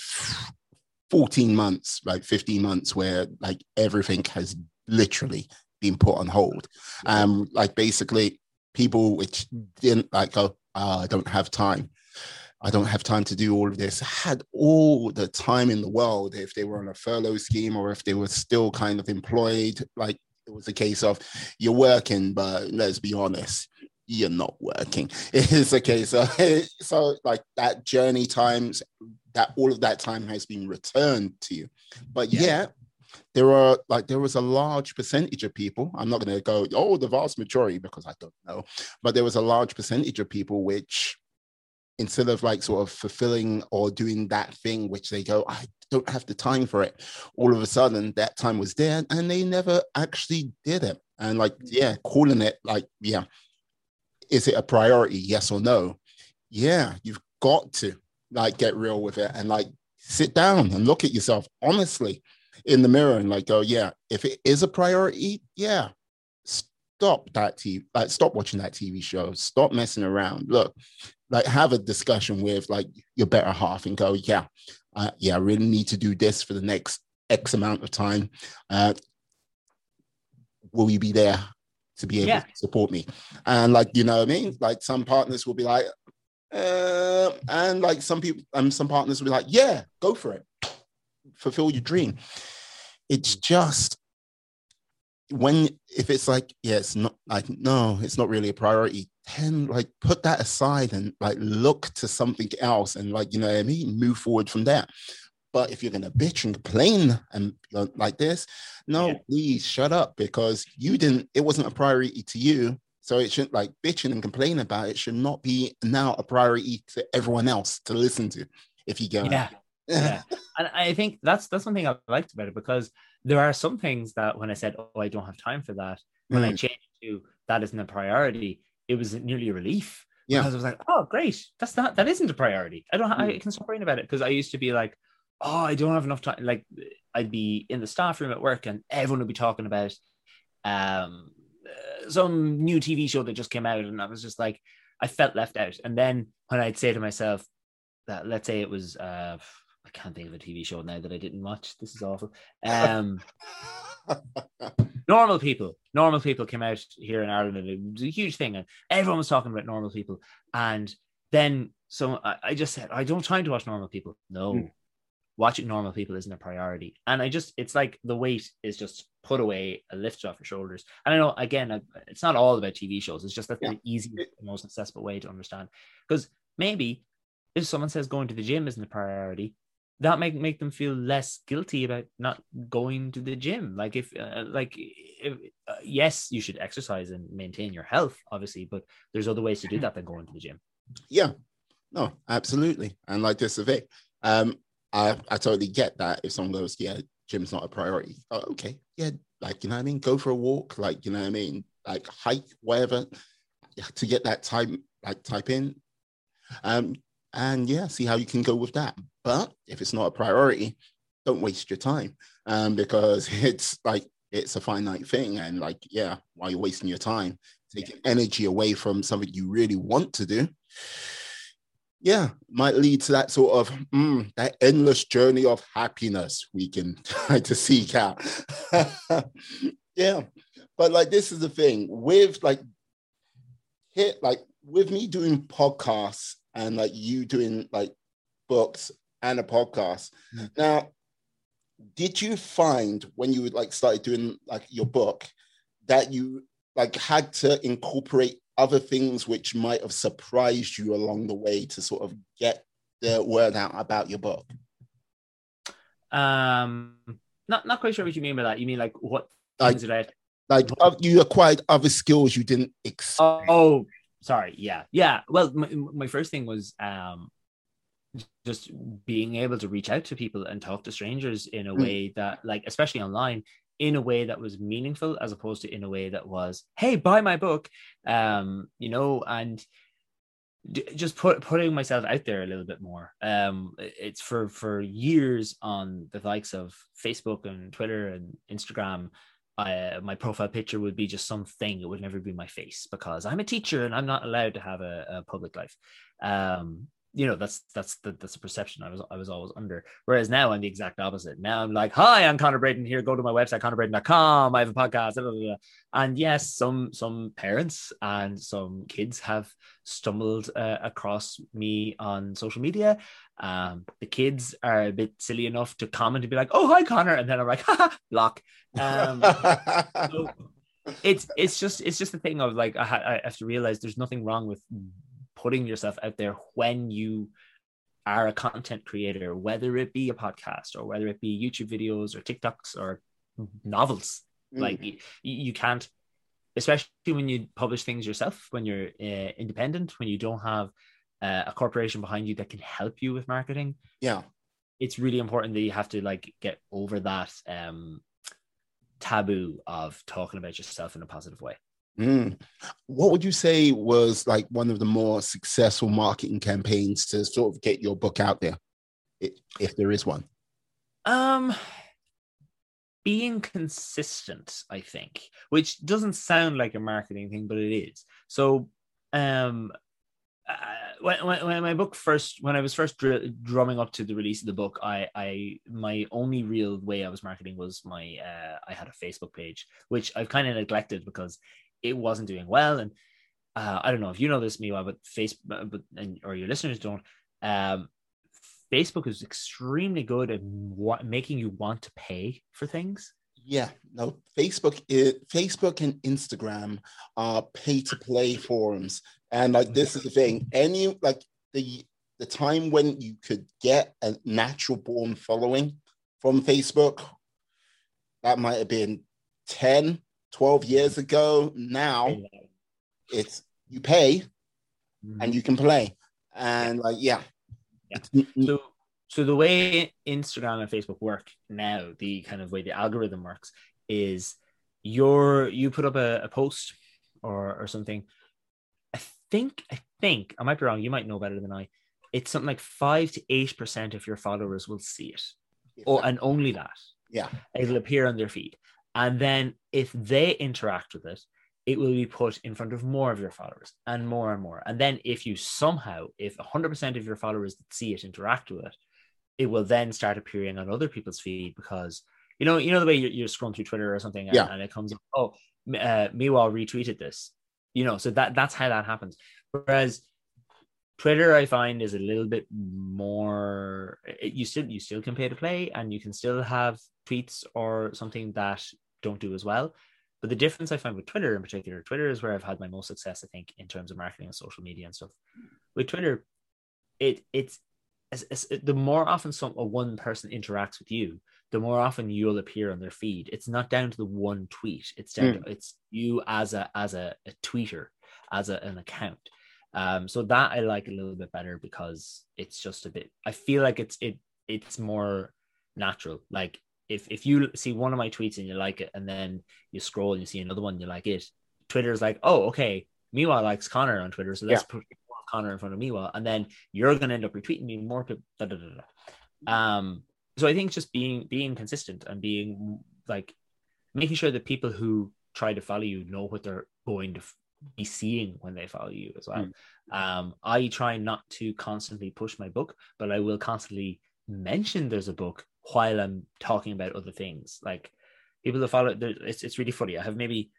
14 months, like 15 months where like everything has literally been put on hold. Um, like basically people which didn't like go, oh, I don't have time. I don't have time to do all of this. Had all the time in the world if they were on a furlough scheme or if they were still kind of employed. Like it was a case of you're working, but let's be honest, you're not working. It's a case of so like that journey times that all of that time has been returned to you. But yeah. yet there are like there was a large percentage of people i'm not going to go oh the vast majority because i don't know but there was a large percentage of people which instead of like sort of fulfilling or doing that thing which they go i don't have the time for it all of a sudden that time was there and they never actually did it. And like mm. yeah calling it like yeah. Is it a priority yes or no? Yeah you've got to like get real with it and like sit down and look at yourself honestly in the mirror and like go yeah if it is a priority yeah stop that TV, like stop watching that TV show, stop messing around. Look, like have a discussion with like your better half and go, yeah, uh, yeah, I really need to do this for the next X amount of time. Uh, will you be there to be able yeah. to support me? And like, you know what I mean? Like some partners will be like, uh, and like some people, um, some partners will be like, yeah, go for it, fulfill your dream. It's mm. just when if it's like yeah it's not like no it's not really a priority then like put that aside and like look to something else and like you know what i mean? Move forward from there. But if you're gonna bitch and complain and uh, like this no yeah. please shut up because you didn't it wasn't a priority to you. So it shouldn't like bitching and complaining about it should not be now a priority to everyone else to listen to if you go yeah yeah and i think that's that's one thing i liked about it because there are some things that when I said, "Oh, I don't have time for that," when mm. I changed to that isn't a priority, it was nearly a relief. Yeah. Because I was like, "Oh, great! That's not that isn't a priority. I don't. Mm. I can stop worrying about it." Because I used to be like, "Oh, I don't have enough time." Like I'd be in the staff room at work, and everyone would be talking about um uh, some new TV show that just came out, and I was just like, I felt left out. And then when I'd say to myself that, let's say it was uh I can't think of a TV show now that I didn't watch. This is awful. Um, normal people, normal people came out here in Ireland, and it was a huge thing, and everyone was talking about normal people. And then so I, I just said, I don't have time to watch normal people. No, mm. watching normal people isn't a priority. And I just, it's like the weight is just put away, a lift off your shoulders. And I know, again, it's not all about TV shows. It's just that yeah. the easiest, most accessible way to understand. Because maybe if someone says going to the gym isn't a priority, that make make them feel less guilty about not going to the gym. Like if uh, like if, uh, yes you should exercise and maintain your health obviously but there's other ways to do that than going to the gym. Yeah. No absolutely. And like this of it um i i totally get that if someone goes yeah gym's not a priority. Oh, okay. Yeah like you know what i mean? Go for a walk like you know what i mean? Like hike whatever to get that time like type in. Um and yeah, see how you can go with that. But if it's not a priority, don't waste your time um, because it's like it's a finite thing. And like, yeah, while you're wasting your time, taking yeah. energy away from something you really want to do, yeah, might lead to that sort of mm, that endless journey of happiness we can try to seek out. yeah, but like this is the thing with like hit like with me doing podcasts and like you doing like books and a podcast. Mm. Now, did you find when you like started doing like your book that you like had to incorporate other things which might have surprised you along the way to sort of get the word out about your book? Um, not not quite sure what you mean by that. You mean like what Like- things did I Like uh, you acquired other skills you didn't expect. Oh, oh, sorry. Yeah, yeah. Well, my, my first thing was um, just being able to reach out to people and talk to strangers in a Mm. way that, like, especially online, in a way that was meaningful, as opposed to in a way that was, "Hey, buy my book," um, you know, and d- just put putting myself out there a little bit more. Um, it's for for years on the likes of Facebook and Twitter and Instagram uh, my profile picture would be just something. It would never be my face because I'm a teacher and I'm not allowed to have a, a public life. Um, you know, that's that's the, that's a perception I was I was always under. Whereas now I'm the exact opposite. Now I'm like, hi, I'm Connor Braden here. Go to my website, connorbraden.com. I have a podcast. blah, blah, blah. And yes, some some parents and some kids have stumbled uh, across me on social media. Um, the kids are a bit silly enough to comment and be like, "Oh, hi, Connor," and then I'm like, ha block." Um, so it's it's just it's just a thing of like I, ha- I have to realize there's nothing wrong with putting yourself out there when you are a content creator, whether it be a podcast or whether it be YouTube videos or TikToks or novels. Mm. Like you, you can't, especially when you publish things yourself, when you're uh, independent, when you don't have uh, a corporation behind you that can help you with marketing. yeah. It's really important that you have to like get over that um, taboo of talking about yourself in a positive way. Mm. What would you say was like one of the more successful marketing campaigns to sort of get your book out there, if there is one? Um, being consistent, I think, which doesn't sound like a marketing thing, but it is. So, um, uh, when, when, my book first, when I was first dr- drumming up to the release of the book, I, I, my only real way I was marketing was my, uh, I had a Facebook page, which I've kind of neglected because it wasn't doing well. And uh, I don't know if you know this, Miwa, but Facebook, but and, or your listeners don't. Um, Facebook is extremely good at wa- making you want to pay for things. Yeah, no, Facebook, i Facebook and Instagram are pay to play forums, and like this is the thing. Any like the the time when you could get a natural born following from Facebook, that might have been 10, 12 years ago. Now it's you pay mm-hmm. and you can play, and like yeah, Yeah. Mm, mm. So so the way Instagram and Facebook work now, the kind of way the algorithm works is you're you put up a, a post or or something. I think I think I might be wrong. You might know better than I. It's something like five to eight percent of your followers will see it, or oh, and only that. yeah, It'll appear on their feed, and then if they interact with it, it will be put in front of more of your followers and more and more. And then if you somehow, if 100% of your followers that see it interact with it, it will then start appearing on other people's feed because you know, you know the way you're, you're scrolling through Twitter or something, and, Yeah. and it comes up, oh, uh, Miwa retweeted this, you know, so that that's how that happens. Whereas Twitter, I find, is a little bit more. It, you still you still can pay to play, and you can still have tweets or something that don't do as well. But the difference I find with Twitter in particular, Twitter is where I've had my most success, I think, in terms of marketing and social media and stuff. With Twitter, it it's as, as, the more often some a one person interacts with you, the more often you'll appear on their feed. It's not down to the one tweet. It's down to it's you as a as a, a tweeter, as a, an account. Um, so that I like a little bit better because it's just a bit. I feel like it's it it's more natural. Like if if you see one of my tweets and you like it, and then you scroll and you see another one you like it, Twitter's like, oh okay, Miwa likes Connor on Twitter, so let's put Connor in front of Miwa, and then you're gonna end up retweeting me more people. Da, da, da, da. Um, so I think just being being consistent and being like making sure that people who try to follow you know what they're going to be seeing when they follow you as well. Um, I try not to constantly push my book, but I will constantly mention there's a book while I'm talking about other things. Like people that follow, it's it's really funny. I have maybe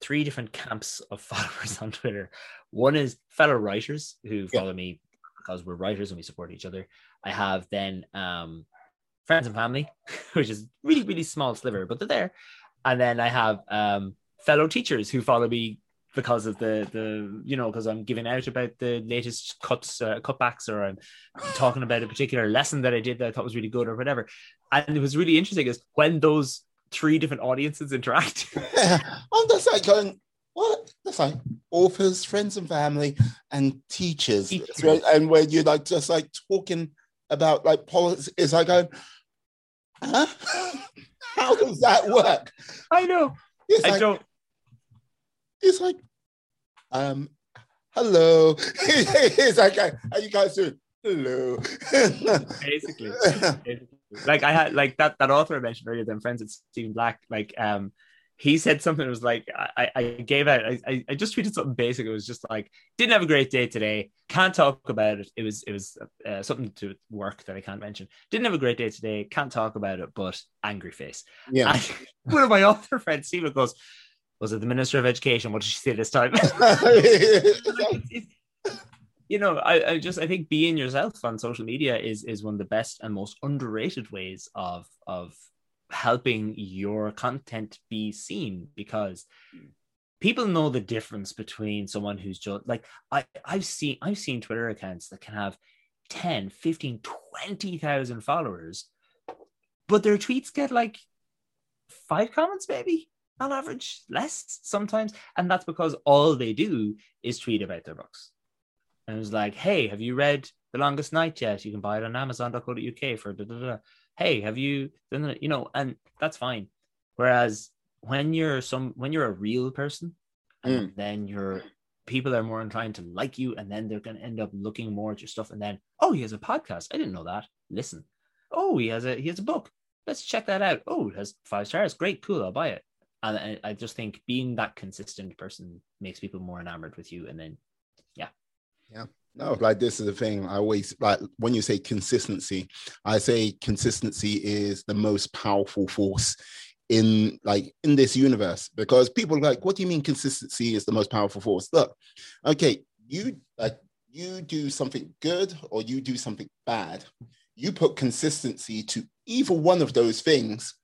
three different camps of followers on Twitter. One is fellow writers who Yeah. follow me because we're writers and we support each other. I have then um, friends and family, which is really really small sliver, but they're there. And then I have um, fellow teachers who follow me because of the the you know because I'm giving out about the latest cuts uh, cutbacks or I'm talking about a particular lesson that I did that I thought was really good or whatever. And it was really interesting is when those three different audiences interact. I'm just like going, what? That's like authors, friends and family, and teachers. Teachers. Right? And when you're like just like talking about like politics, is like going, huh? How does that work? I know. It's I like, don't. It's like, um, hello. it's like, how you guys doing? Hello. Basically, basically. like I had like that that author I mentioned earlier, them friends at Stephen Black, like um he said something that was like I, I gave out I, I- I just tweeted something basic. It was just like didn't have a great day today. Can't talk about it. It was it was uh, something to work that I can't mention. Didn't have a great day today. Can't talk about it. But angry face. yeah. And one of my other friends, Stephen, goes, "Was it the Minister of Education? What did she say this time?" You know, I, I just I think being yourself on social media is is one of the best and most underrated ways of of helping your content be seen because people know the difference between someone who's just like I, I've seen I've seen Twitter accounts that can have 10, 15, 20,000 followers, but their tweets get like five comments maybe on average, less sometimes. And that's because all they do is tweet about their books. And it's like, hey, have you read The Longest Night yet? You can buy it on Amazon.co.uk for da da da. Hey, have you done it? You know, and that's fine. Whereas when you're some when you're a real person, and mm. then you're people are more inclined to like you, and then they're gonna end up looking more at your stuff, and then, oh, he has a podcast. I didn't know that. Listen. Oh, he has a he has a book. Let's check that out. Oh, it has five stars. Great, cool, I'll buy it. I, I just think being that consistent person makes people more enamored with you, and then yeah. Yeah. No, like this is the thing. I always like when you say consistency, I say consistency is the most powerful force in like in this universe because people like, what do you mean consistency is the most powerful force? Look, okay, you like you do something good or you do something bad, you put consistency to either one of those things,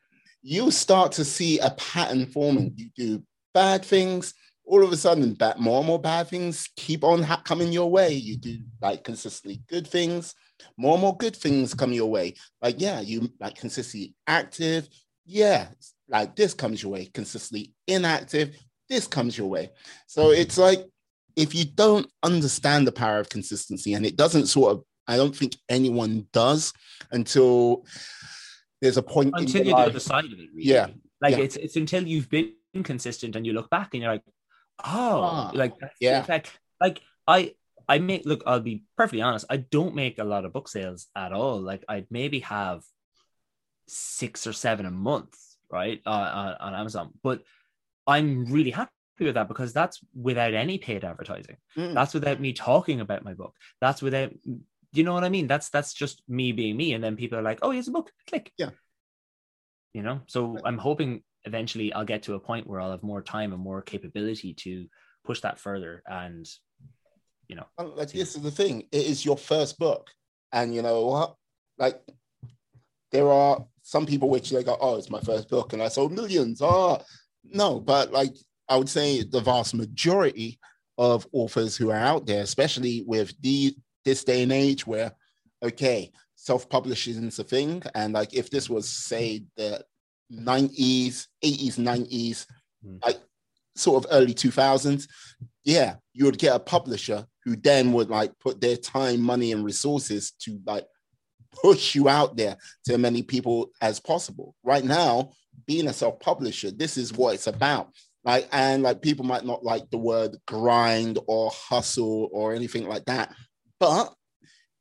you'll start to see a pattern forming. You do bad things, all of a sudden, bad, more and more bad things keep on ha- coming your way. You do like consistently good things, more and more good things come your way. Like, yeah, you like consistently active. Yeah, like this comes your way. Consistently inactive, this comes your way. So it's like if you don't understand the power of consistency, and it doesn't sort of, I don't think anyone does until there's a point until your you're the other side of it, really. Yeah, Like yeah. it's it's until you've been consistent and you look back and you're like, oh, Ah, like that's the yeah. effect. Like I I make look, I'll be perfectly honest, I don't make a lot of book sales at all. Like I'd maybe have six or seven a month, right? Uh, on, on Amazon. But I'm really happy with that because that's without any paid advertising. Mm. That's without me talking about my book. That's without you know what I mean? That's that's just me being me. And then people are like, oh, here's a book. Click. Yeah. You know, so I'm hoping eventually I'll get to a point where I'll have more time and more capability to push that further. And you know, And, like this is the thing it is your first book and you know what like there are some people which they go oh it's my first book and i sold millions oh no but like i would say the vast majority of authors who are out there especially with the this day and age where okay self-publishing is a thing. And like if this was say the 90s 80s 90s Mm. like sort of early 2000s yeah you would get a publisher who then would like put their time money and resources to like push you out there to as many people as possible. Right now being a self-publisher this is what it's about. Like and like people might not like the word grind or hustle or anything like that but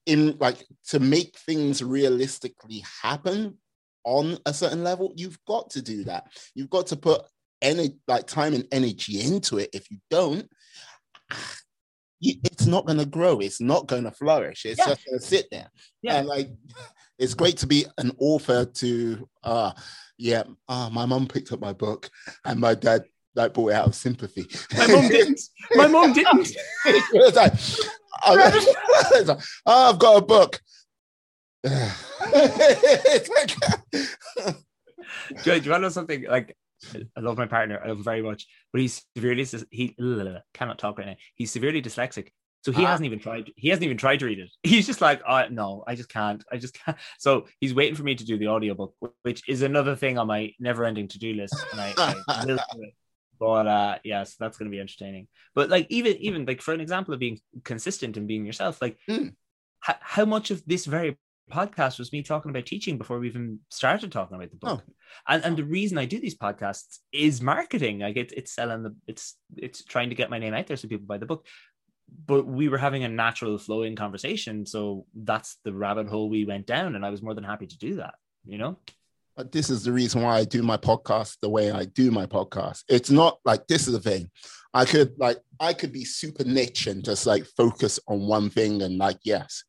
in like to make things realistically happen on a certain level you've got to do that. You've got to put any like time and energy into it. If you don't it's not going to grow. It's not going to flourish. It's Yeah. just going to sit there. Yeah. and like it's great to be an author to uh yeah uh, my mum picked up my book and my dad like bought it out of sympathy my mom didn't. My mom didn't. Like, I, like, oh, I've got a book It's like- do, you, do you want to know something? Like I love my partner. I love him very much, but he's severely he cannot talk right now. He's severely dyslexic, so he ah. hasn't even tried. He hasn't even tried to read it. He's just like, oh, no, I just can't. I just can't. So he's waiting for me to do the audiobook, which is another thing on my never-ending to-do list. And I, I will do it. But uh, yes, yeah, so that's going to be entertaining. But like even even like for an example of being consistent and being yourself, like mm. h- how much of this very podcast was me talking about teaching before we even started talking about the book. Oh. And and the reason I do these podcasts is marketing. Like it's it's selling the it's it's trying to get my name out there so people buy the book but we were having a natural flowing conversation so that's the rabbit hole we went down and i was more than happy to do that you know but this is the reason why i do my podcast the way i do my podcast. It's not like this is the thing. I could like i could be super niche and just like focus on one thing and like yes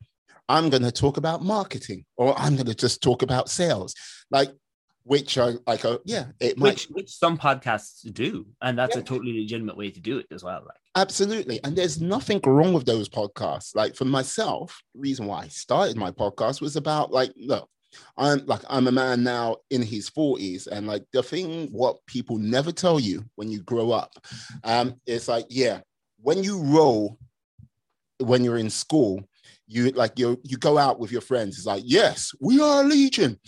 i'm going to talk about marketing or i'm going to just talk about sales like which are like a yeah it might which, which some podcasts do and that's yeah. a totally legitimate way to do it as well like. Absolutely and there's nothing wrong with those podcasts. Like for myself reason why i started my podcast was about like look i'm like i'm a man now in his 40s and like the thing what people never tell you when you grow up um it's like yeah when you roll when you're in school you like you you go out with your friends it's like yes we are a legion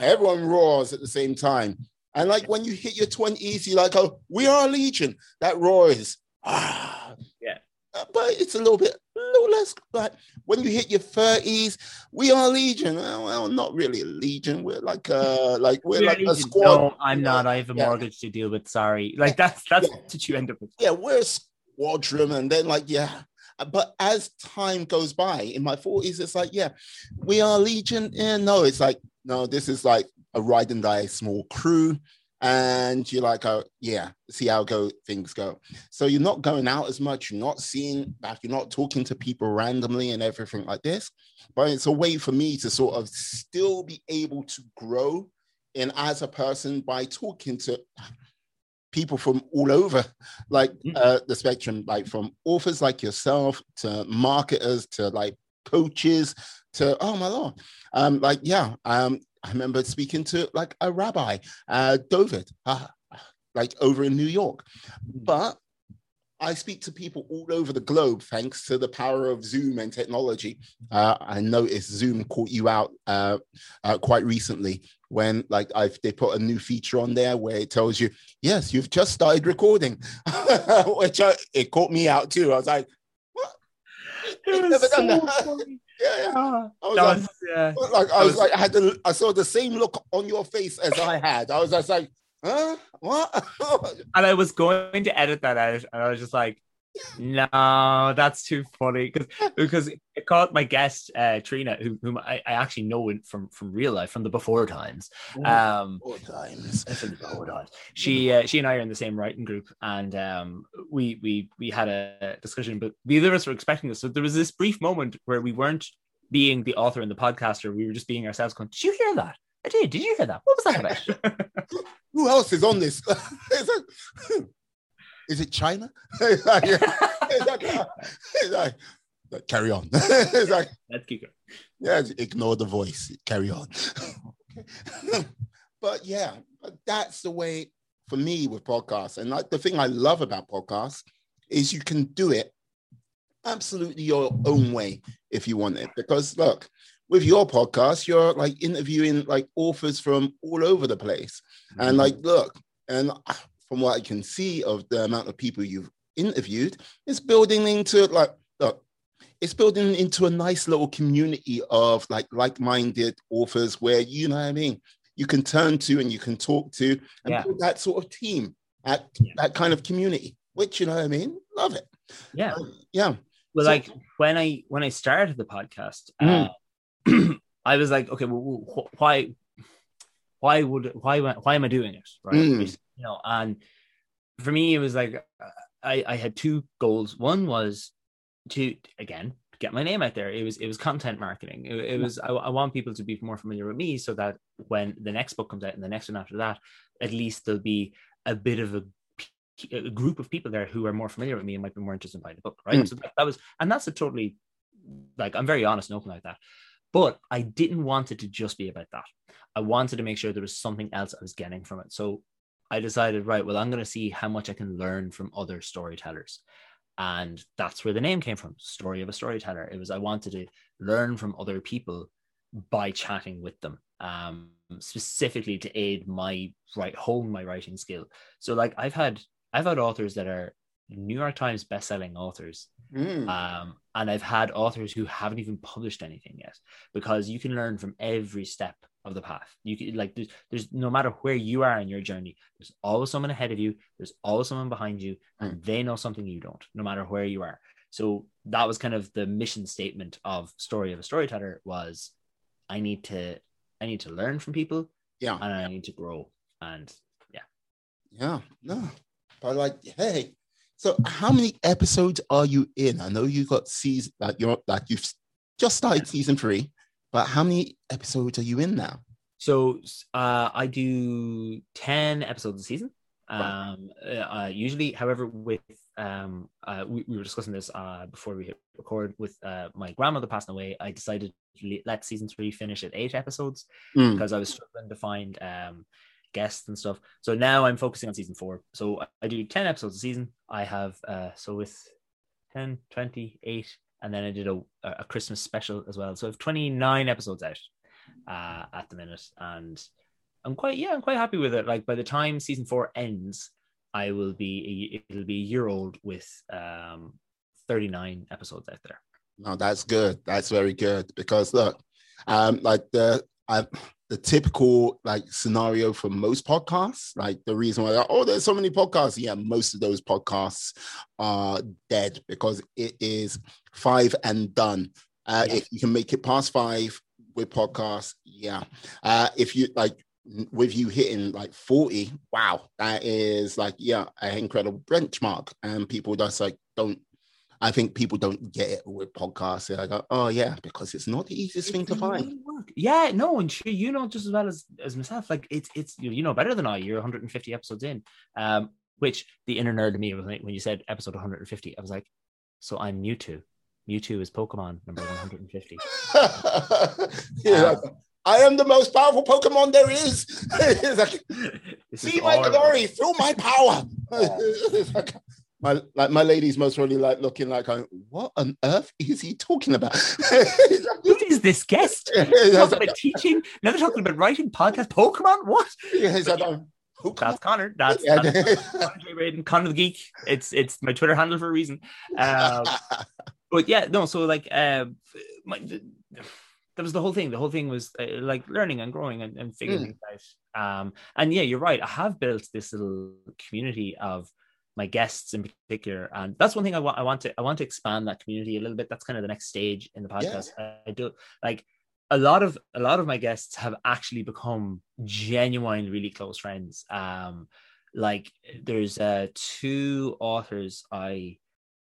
everyone roars at the same time. And like when you hit your 20s, you're like, oh, we are a legion. That roars. ah. Yeah. But it's a little bit, little less. But when you hit your 30s, we are legion. Well, well not really a legion. We're like uh like we're, we're like a squad. No, I'm not. I have a yeah. mortgage to deal with. Sorry. Like that's that's yeah. what you end up with. Yeah, we're a squadron, and then like, yeah, but as time goes by in my 40s, it's like, yeah, we are Legion. Yeah, no, it's like, no, this is like a ride and die small crew. And you're like, oh, yeah, see how go things go. So you're not going out as much, you're not seeing back, you're not talking to people randomly and everything like this. But it's a way for me to sort of still be able to grow in as a person by talking to people from all over like mm. uh, the spectrum like from authors like yourself to marketers to like coaches to oh my lord um like yeah um i remember speaking to like a rabbi uh david uh, like over in new york mm. but I speak to people all over the globe thanks to the power of Zoom and technology. Uh, I noticed Zoom caught you out uh, uh, quite recently when, like, I've they put a new feature on there where it tells you, "Yes, you've just started recording," which I, it caught me out too. I was like, "What? It never so done that." Yeah, yeah. Ah, I was, like, yeah. like, I was, was like, I had the, I saw the same look on your face as I had. I was just like, huh? What? and I was going to edit that out, and I was just like, no, that's too funny because because it caught my guest uh, Trina, who, whom I, I actually know from from real life from the before times. Um, before times. before times. She uh, she and I are in the same writing group, and um, we we we had a discussion, but the other of us were expecting this. So there was this brief moment where we weren't being the author and the podcaster; we were just being ourselves. Going, did you hear that? I did. Did you hear that? What was that about? Who else is on this? is, it China? it's like, it's like, it's like, carry on. it's like, Let's keep going. Yeah, ignore the voice. Carry on. but yeah, that's the way for me with podcasts. And like the thing I love about podcasts is you can do it absolutely your own way if you want it. Because look, with your podcast, you're like interviewing like authors from all over the place. Mm-hmm. And like, look, and from what I can see of the amount of people you've interviewed, it's building into like, look, it's building into a nice little community of like like-minded authors where you know what I mean. You can turn to and you can talk to and yeah. build that sort of team, that yeah. that kind of community. Which you know what I mean. Love it. Yeah, um, yeah. Well, so, like when I when I started the podcast, mm. uh, I was like, okay, well, why, why would, why, why am I doing it? Right. Mm. You know, and for me, it was like, I, I had two goals. One was to, again, get my name out there. It was, it was content marketing. It, it was, I, I want people to be more familiar with me so that when the next book comes out and the next one after that, at least there'll be a bit of a a group of people there who are more familiar with me and might be more interested in buying the book, right? Mm. So that, that, was, and that's a totally like I'm very honest and open like that. But I didn't want it to just be about that. I wanted to make sure there was something else I was getting from it. So I decided, right, well, I'm going to see how much I can learn from other storytellers. And that's where the name came from Story of a Storyteller. It was, I wanted to learn from other people by chatting with them, um, specifically to aid my right home, my writing skill. So, like, I've had, I've had authors that are New York Times best-selling authors, Mm. um, and I've had authors who haven't even published anything yet because you can learn from every step of the path. You can like there's, there's no matter where you are in your journey, there's always someone ahead of you, there's always someone behind you, and hmm. they know something you don't, no matter where you are. So that was kind of the mission statement of Story of a Storyteller was I need to I need to learn from people yeah, and I need to grow. And yeah, Yeah. no, but like, hey, so how many episodes are you in? I know you got season that you're that you've just started season three, but how many episodes are you in now? So uh, I do 10 episodes a season. Um, uh, usually, however, with um, uh, we, we were discussing this uh, before we hit record with uh, my grandmother passing away. I decided to let season three finish at eight episodes Mm. because I was struggling to find um, guests and stuff. So now I'm focusing on season four. So I- I do 10 episodes a season. I have, uh, so with 10, 20, 8, and then I did a, a Christmas special as well. So I have 29 episodes out uh, at the minute. And I'm quite, yeah, I'm quite happy with it. Like by the time season four ends, I will be, it'll be a year old with um, 39 episodes out there. No, that's good. That's very good because look, um, like the I, the typical like scenario for most podcasts, like the reason why oh, there's so many podcasts. Yeah, most of those podcasts are dead because it is five and done. Uh, Yeah. If you can make it past five with podcasts, yeah. Uh, if you like with you hitting like 40, wow, that is like yeah, an incredible benchmark. And people just like don't I think people don't get it with podcasts. They're like, oh yeah, because it's not the easiest thing to It's a lot find. work. Yeah, no, and sure, you know just as well as as myself. Like it's it's you know better than I. You're 150 episodes in. Um, which the inner nerd of me was like when you said episode 150, I was like, so I'm Mewtwo. Mewtwo is Pokemon number 150. Yeah, like, I am the most powerful Pokemon there is. Like, This is See my glory, feel my power. It's like, my like my lady's most probably like looking like, going, what on earth is he talking about? Who is this guest? It's Talking about teaching. Now they're talking about writing podcast. Pokemon. What? it's like, who That's Conor. That's, Yeah. that's Raiden, Conor the Geek. It's it's my Twitter handle for a reason. Um, but yeah, no. So like, uh, my, the, that was the whole thing. The whole thing was uh, like learning and growing and, and figuring Mm. things out. Um, and yeah, you're right. I have built this little community of my guests in particular, and that's one thing I want. I want to I want to expand that community a little bit. That's kind of the next stage in the podcast. I, I do like a lot of a lot of my guests have actually become genuine, really close friends. Um, like there's uh two authors I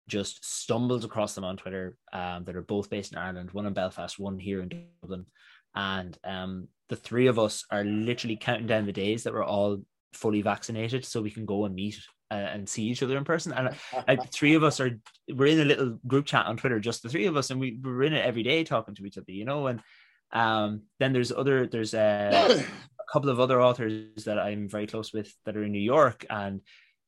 just stumbled across them on Twitter um, that are both based in Ireland, one in Belfast, one here in Dublin. And um, the three of us are literally counting down the days that we're all fully vaccinated so we can go and meet uh, and see each other in person. And like the three of us are, we're in a little group chat on Twitter, just the three of us, and we, we're in it every day talking to each other, you know? And um, then there's other, there's uh, a couple of other authors that I'm very close with that are in New York, and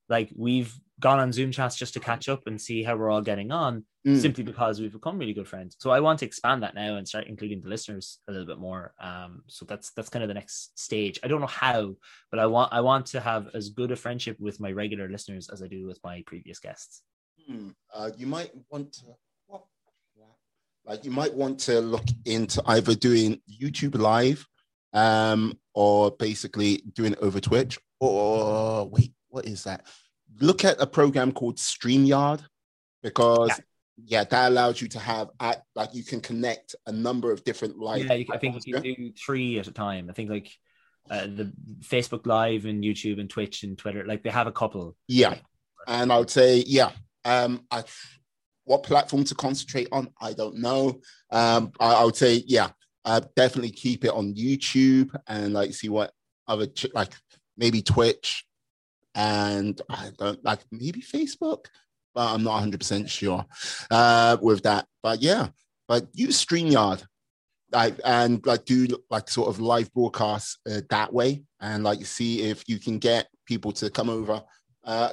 like we've gone on Zoom chats just to catch up and see how we're all getting on, Mm. simply because we've become really good friends. So I want to expand that now and start including the listeners a little bit more. Um, so that's that's kind of the next stage. I don't know how, but I want I want to have as good a friendship with my regular listeners as I do with my previous guests. Hmm, uh, you might want to what? like you might want to look into either doing YouTube live um or basically doing it over Twitch or wait what is that look at a program called StreamYard because yeah, that allows you to have at, like you can connect a number of different live yeah, you, I think you can do three at a time. I think like uh, the Facebook Live and YouTube and Twitch and Twitter, like they have a couple. Yeah. and I would say, yeah. Um, I, what platform to concentrate on? I don't know. Um, I, I would say, yeah, uh, definitely keep it on YouTube and like see what other like maybe Twitch and I don't like maybe Facebook, but I'm not 100 percent sure uh, with that. But yeah, but use Streamyard. like and like do like sort of live broadcasts uh, that way and like see if you can get people to come over uh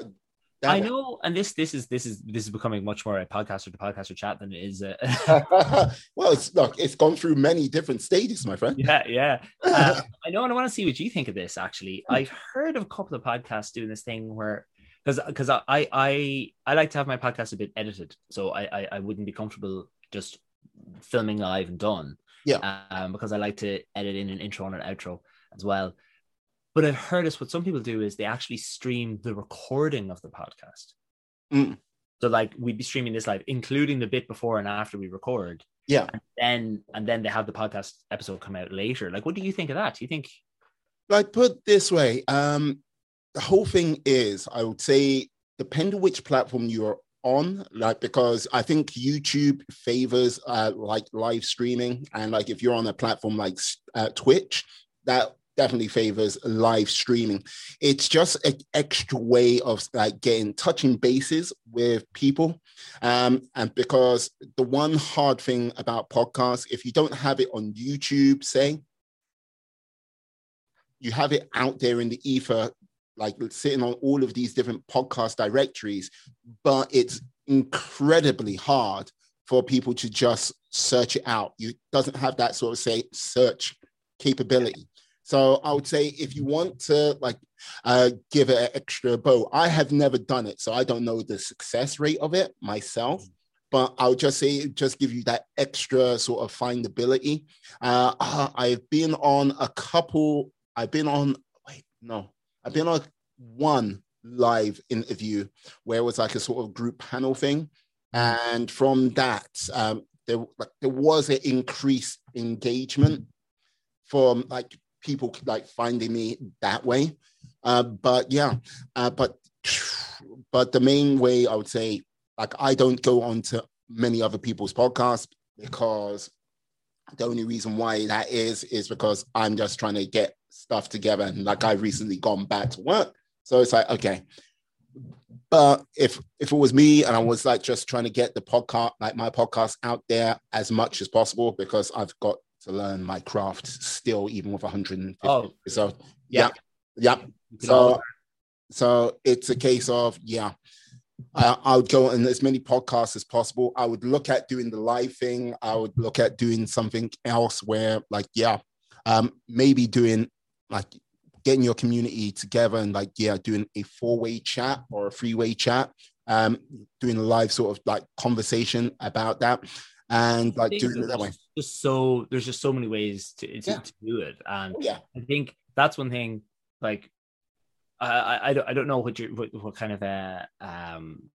I know, and this this is this is this is becoming much more a podcaster to podcaster chat than it is. A... well, it's look, it's gone through many different stages, my friend. Yeah, yeah. Uh, I know, and I want to see what you think of this. Actually, I've heard of a couple of podcasts doing this thing where because because I I I like to have my podcast a bit edited, so I, I I wouldn't be comfortable just filming live and done. Yeah. Um, because I like to edit in an intro and an outro as well. But I've heard this what some people do is they actually stream the recording of the podcast. Mm. So like we'd be streaming this live, including the bit before and after we record. Yeah. And then and then they have the podcast episode come out later. Like, what do you think of that? Do you think like put this way? Um the whole thing is, I would say, depending which platform you're on like because i think youtube favors uh like live streaming and like if you're on a platform like uh, twitch that definitely favors live streaming it's just an extra way of like getting touching bases with people um and because the one hard thing about podcasts if you don't have it on youtube say you have it out there in the ether like sitting on all of these different podcast directories, but it's incredibly hard for people to just search it out. You doesn't have that sort of say search capability. So I would say if you want to like uh, give it an extra bow, I have never done it, so I don't know the success rate of it myself. But I'll just say just give you that extra sort of findability. Uh, uh I've been on a couple. I've been on. Wait, no, I've been on one live interview where it was like a sort of group panel thing. And from that, um, there, like, there was an increased engagement from like people like finding me that way. Uh, but yeah, uh, but but the main way I would say, like, I don't go on to many other people's podcasts because the only reason why that is is because I'm just trying to get stuff together. And like I've recently gone back to work. So it's like, okay. But if if it was me and I was like just trying to get the podcast, like my podcast out there as much as possible, because I've got to learn my craft still, even with 150. Oh, so yeah, yeah. So so it's a case of yeah. I, I would go on as many podcasts as possible. I would look at doing the live thing. I would look at doing something else where, like, yeah, um, maybe doing like getting your community together and like yeah doing a four-way chat or a three-way chat um doing a live sort of like conversation about that and like doing it that way just so there's just so many ways to, to, yeah. to do it and oh, yeah i think that's one thing like I, I, I don't know what you what, what kind of a um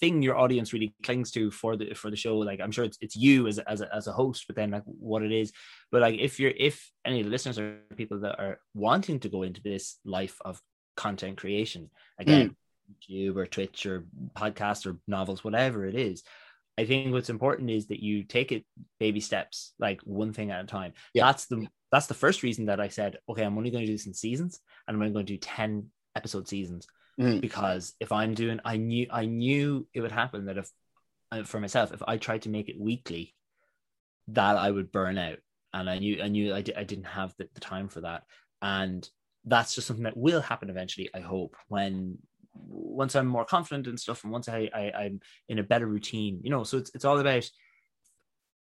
thing your audience really clings to for the for the show like i'm sure it's, it's you as a, as a, as a host but then like what it is but like if you're if any of the listeners are people that are wanting to go into this life of content creation again mm. youtube or twitch or podcast or novels whatever it is i think what's important is that you take it baby steps like one thing at a time yeah. that's the that's the first reason that i said okay i'm only going to do this in seasons and i'm only going to do 10 episode seasons mm. because if I'm doing, I knew I knew it would happen that if uh, for myself, if I tried to make it weekly, that I would burn out, and I knew I knew I, di- I didn't have the, the time for that, and that's just something that will happen eventually. I hope when once I'm more confident and stuff, and once I, I I'm in a better routine, you know. So it's it's all about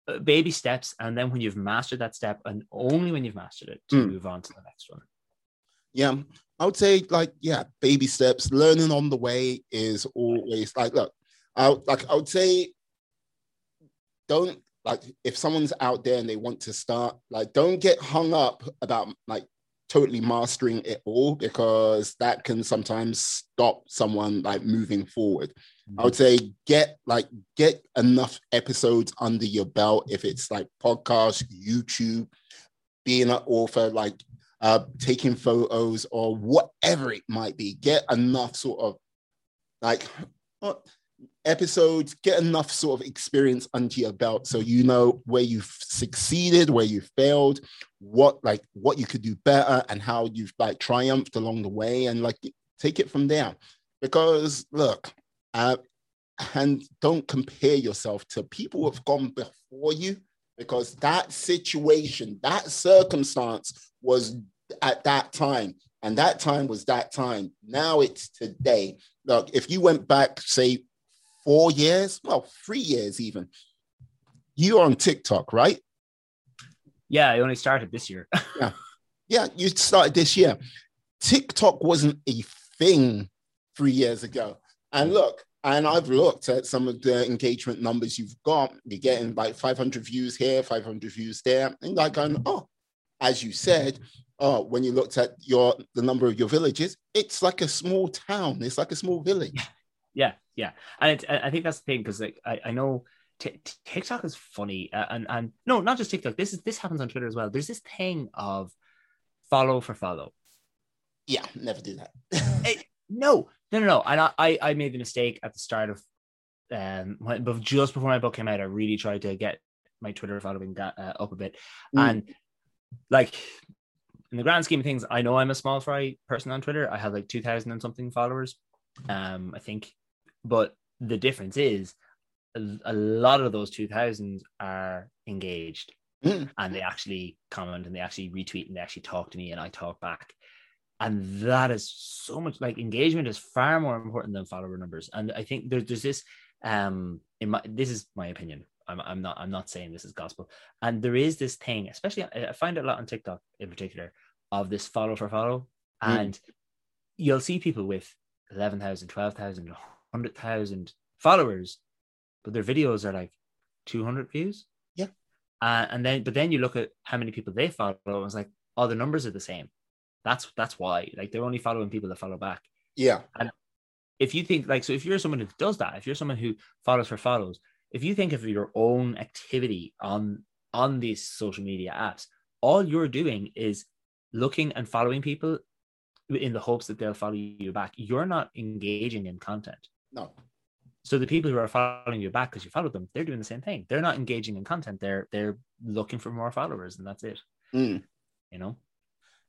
uh, baby steps, and then when you've mastered that step, and only when you've mastered it, to mm. move on to the next one. Yeah, I would say like yeah, baby steps. Learning on the way is always like look. I like I would say don't like if someone's out there and they want to start like don't get hung up about like totally mastering it all because that can sometimes stop someone like moving forward. Mm-hmm. I would say get like get enough episodes under your belt if it's like podcast, YouTube, being an author, like uh, taking photos or whatever it might be. Get enough sort of like episodes, get enough sort of experience under your belt so you know where you've succeeded, where you failed, what like what you could do better, and how you've like triumphed along the way, and like take it from there. Because look, uh, and don't compare yourself to people who have gone before you because that situation, that circumstance was at that time. And that time was that time. Now it's today. Look, if you went back, say, four years, well, three years even, you're on TikTok, right? Yeah, I only started this year. yeah. Yeah, you started this year. TikTok wasn't a thing three years ago. And mm. look, and I've looked at some of the engagement numbers you've got. You're getting like 500 views here, 500 views there. And like, going, oh, as you said, oh, when you looked at your the number of your villages, it's like a small town. It's like a small village. Yeah, yeah, and I think that's the thing because like I, I know t- TikTok is funny, uh, and and no, not just TikTok. This is this happens on Twitter as well. There's this thing of follow for follow. Yeah, never do that. it, no, no, no, no. And I, I made the mistake at the start of, um, when, just before my book came out, I really tried to get my Twitter following uh, up a bit, mm. and like in the grand scheme of things, I know I'm a small fry person on Twitter. I have like 2000 and something followers. Um, I think, but the difference is a lot of those 2000s are engaged mm. and they actually comment and they actually retweet and they actually talk to me and I talk back. And that is so much like engagement is far more important than follower numbers. And I think there's, there's this, um, in my, this is my opinion. I'm, I'm not I'm not saying this is gospel. And there is this thing, especially I find it a lot on TikTok in particular, of this follow for follow. Mm. And you'll see people with 11,000, 12,000, 100,000 followers, but their videos are like 200 views. Yeah. Uh, and then, but then you look at how many people they follow, and it's like, oh, the numbers are the same. That's that's why. Like they're only following people that follow back. Yeah. And if you think like so, if you're someone who does that, if you're someone who follows for follows, if you think of your own activity on on these social media apps, all you're doing is looking and following people in the hopes that they'll follow you back. You're not engaging in content. No. So the people who are following you back because you followed them, they're doing the same thing. They're not engaging in content. They're they're looking for more followers, and that's it. Mm. You know.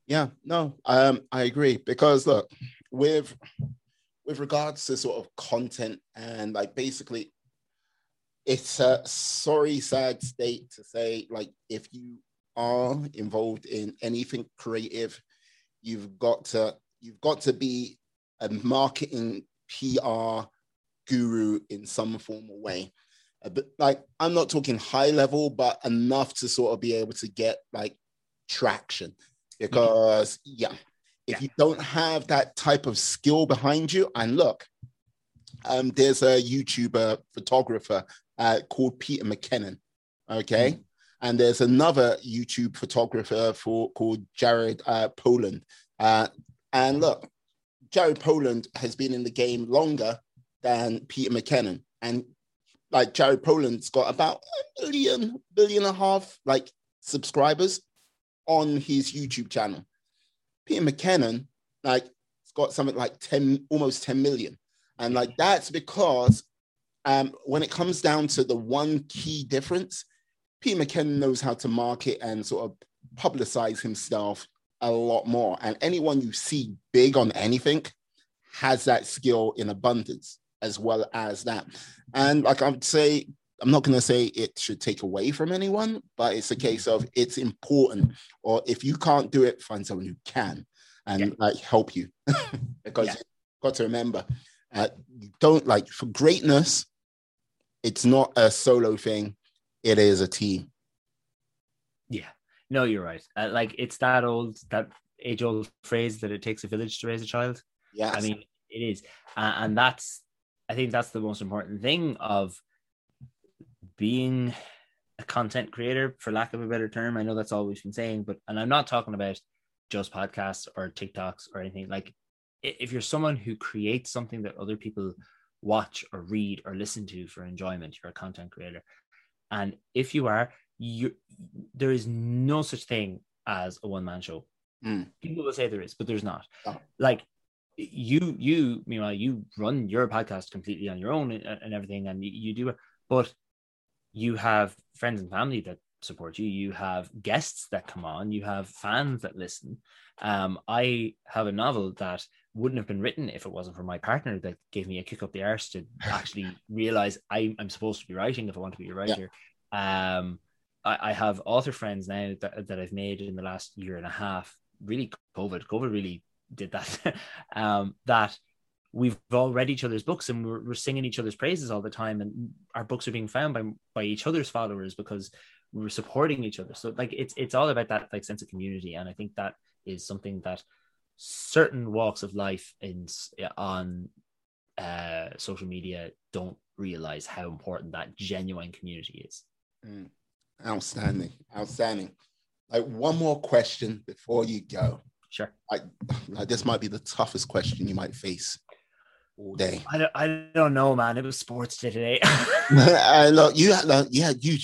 Yeah. No. Um. I agree because look, with with regards to sort of content and like basically it's a sorry, sad state to say, like, if you are involved in anything creative, you've got to you've got to be a marketing PR guru in some form or way. But like, I'm not talking high level, but enough to sort of be able to get like traction. Because yeah, if yeah. you don't have that type of skill behind you, and look, um, there's a YouTuber photographer uh, called Peter McKinnon. Okay. Mm. And there's another YouTube photographer for called Jared uh, Polin. Uh, and look, Jared Polin has been in the game longer than Peter McKinnon. And like Jared Polin's got about a billion, billion and a half like subscribers on his YouTube channel. Peter McKinnon, like, it's got something like 10, almost 10 million. And like that's because um, when it comes down to the one key difference, Peter McKinnon knows how to market and sort of publicize himself a lot more. And anyone you see big on anything has that skill in abundance as well as that. And like I would say, I'm not going to say it should take away from anyone, but it's a case of it's important. Or if you can't do it, find someone who can and yeah. like help you. because yeah. you've got to remember, uh, you don't like for greatness, it's not a solo thing, it is a team. Yeah, no, you're right. Uh, like it's that old, that age old phrase that it takes a village to raise a child. Yeah, I mean, it is. Uh, and that's, I think that's the most important thing of being a content creator, for lack of a better term. I know that's all we've been saying, but, and I'm not talking about just podcasts or TikToks or anything. Like, if you're someone who creates something that other people watch or read or listen to for enjoyment. You're a content creator. And if you are, you there is no such thing as a one man show. Mm. People will say there is, but there's not. Oh. Like you, you, meanwhile, you run your podcast completely on your own and, and everything, and you, you do it, but you have friends and family that support you. You have guests that come on. You have fans that listen. Um, I have a novel that wouldn't have been written if it wasn't for my partner that gave me a kick up the arse to actually realize I, am supposed to be writing if I want to be a writer. Yeah. Um, I, I have author friends now that, that I've made in the last year and a half. Really, COVID, COVID really did that. um, that we've all read each other's books and we're, we're singing each other's praises all the time, and our books are being found by by each other's followers because we're supporting each other. So like it's it's all about that like sense of community, and I think that is something that certain walks of life in on uh, social media don't realize how important that genuine community is. Mm. Outstanding, outstanding. Like one more question before you go. Sure. Like, like this might be the toughest question you might face all day. I don't, I don't know, man. It was sports day today. uh, look, you had, like, you had you.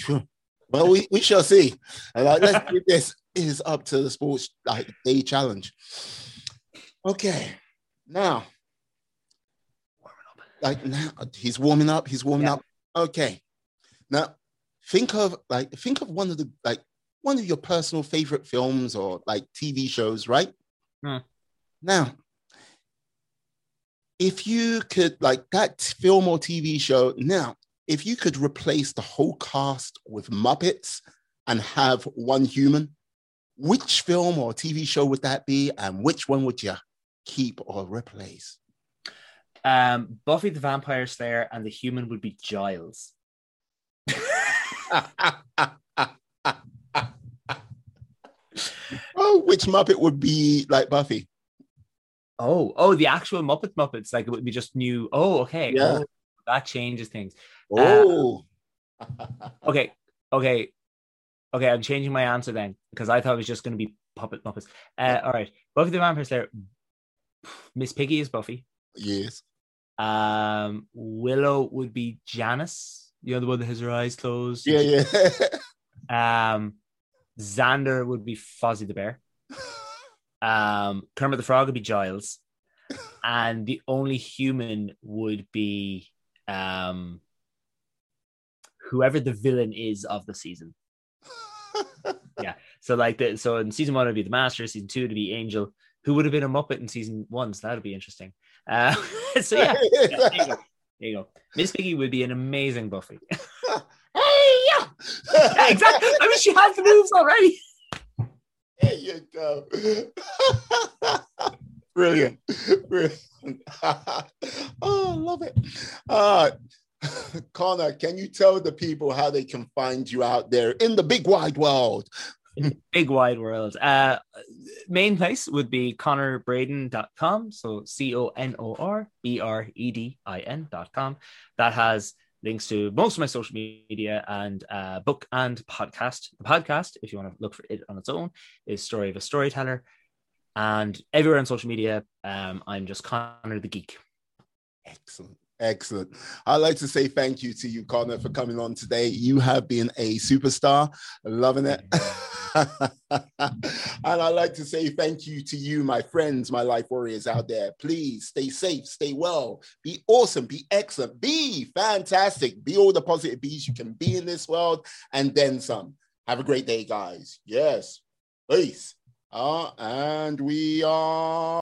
Well, we, we shall see. And like, let's do this. Is up to the sports like day challenge. Okay, now, like now he's warming up. He's warming yeah. up. Okay, now think of like think of one of the like one of your personal favorite films or like TV shows, right? Hmm. Now, if you could like that film or TV show, now if you could replace the whole cast with Muppets and have one human, which film or TV show would that be, and which one would you keep or replace? Um, Buffy the Vampire Slayer, and the human would be Giles. oh, which Muppet would be like Buffy? Oh, oh, the actual Muppet Muppets, like it would be just new. Oh, okay. Yeah. Oh, that changes things. Oh. Uh, okay. Okay. Okay. I'm changing my answer then because I thought it was just going to be puppet Muppets. Uh, all right. Buffy the Vampire Slayer. Miss Piggy is Buffy. Yes. Um, Willow would be Janice. You know the one that has her eyes closed. Yeah, yeah. um, Xander would be Fozzie the Bear. Um, Kermit the Frog would be Giles, and the only human would be um, whoever the villain is of the season. yeah. So like the so in season one it'd be the Master, season two it'd be Angel, who would have been a Muppet in season one. So that'd be interesting. Uh, so yeah, yeah there, you go. there you go. Miss Piggy would be an amazing Buffy. yeah. exactly. I mean, she has the moves already. There you go. Brilliant. Brilliant. oh, I love it. Uh, Conor, can you tell the people how they can find you out there in the big wide world? big wide world. Uh, main place would be conorbredin.com. So C O N O R B R E D I N.com. That has links to most of my social media and uh, book and podcast. The podcast, if you want to look for it on its own, is Story of a Storyteller. And everywhere on social media, um, I'm just Conor the Geek. Excellent. Excellent. I'd like to say thank you to you, Conor, for coming on today. You have been a superstar. Loving it. and I'd like to say thank you to you, my friends, my life warriors out there. Please stay safe, stay well, be awesome, be excellent, be fantastic, be all the positive bees you can be in this world, and then some. Have a great day, guys. Yes. Peace. Uh, and we are.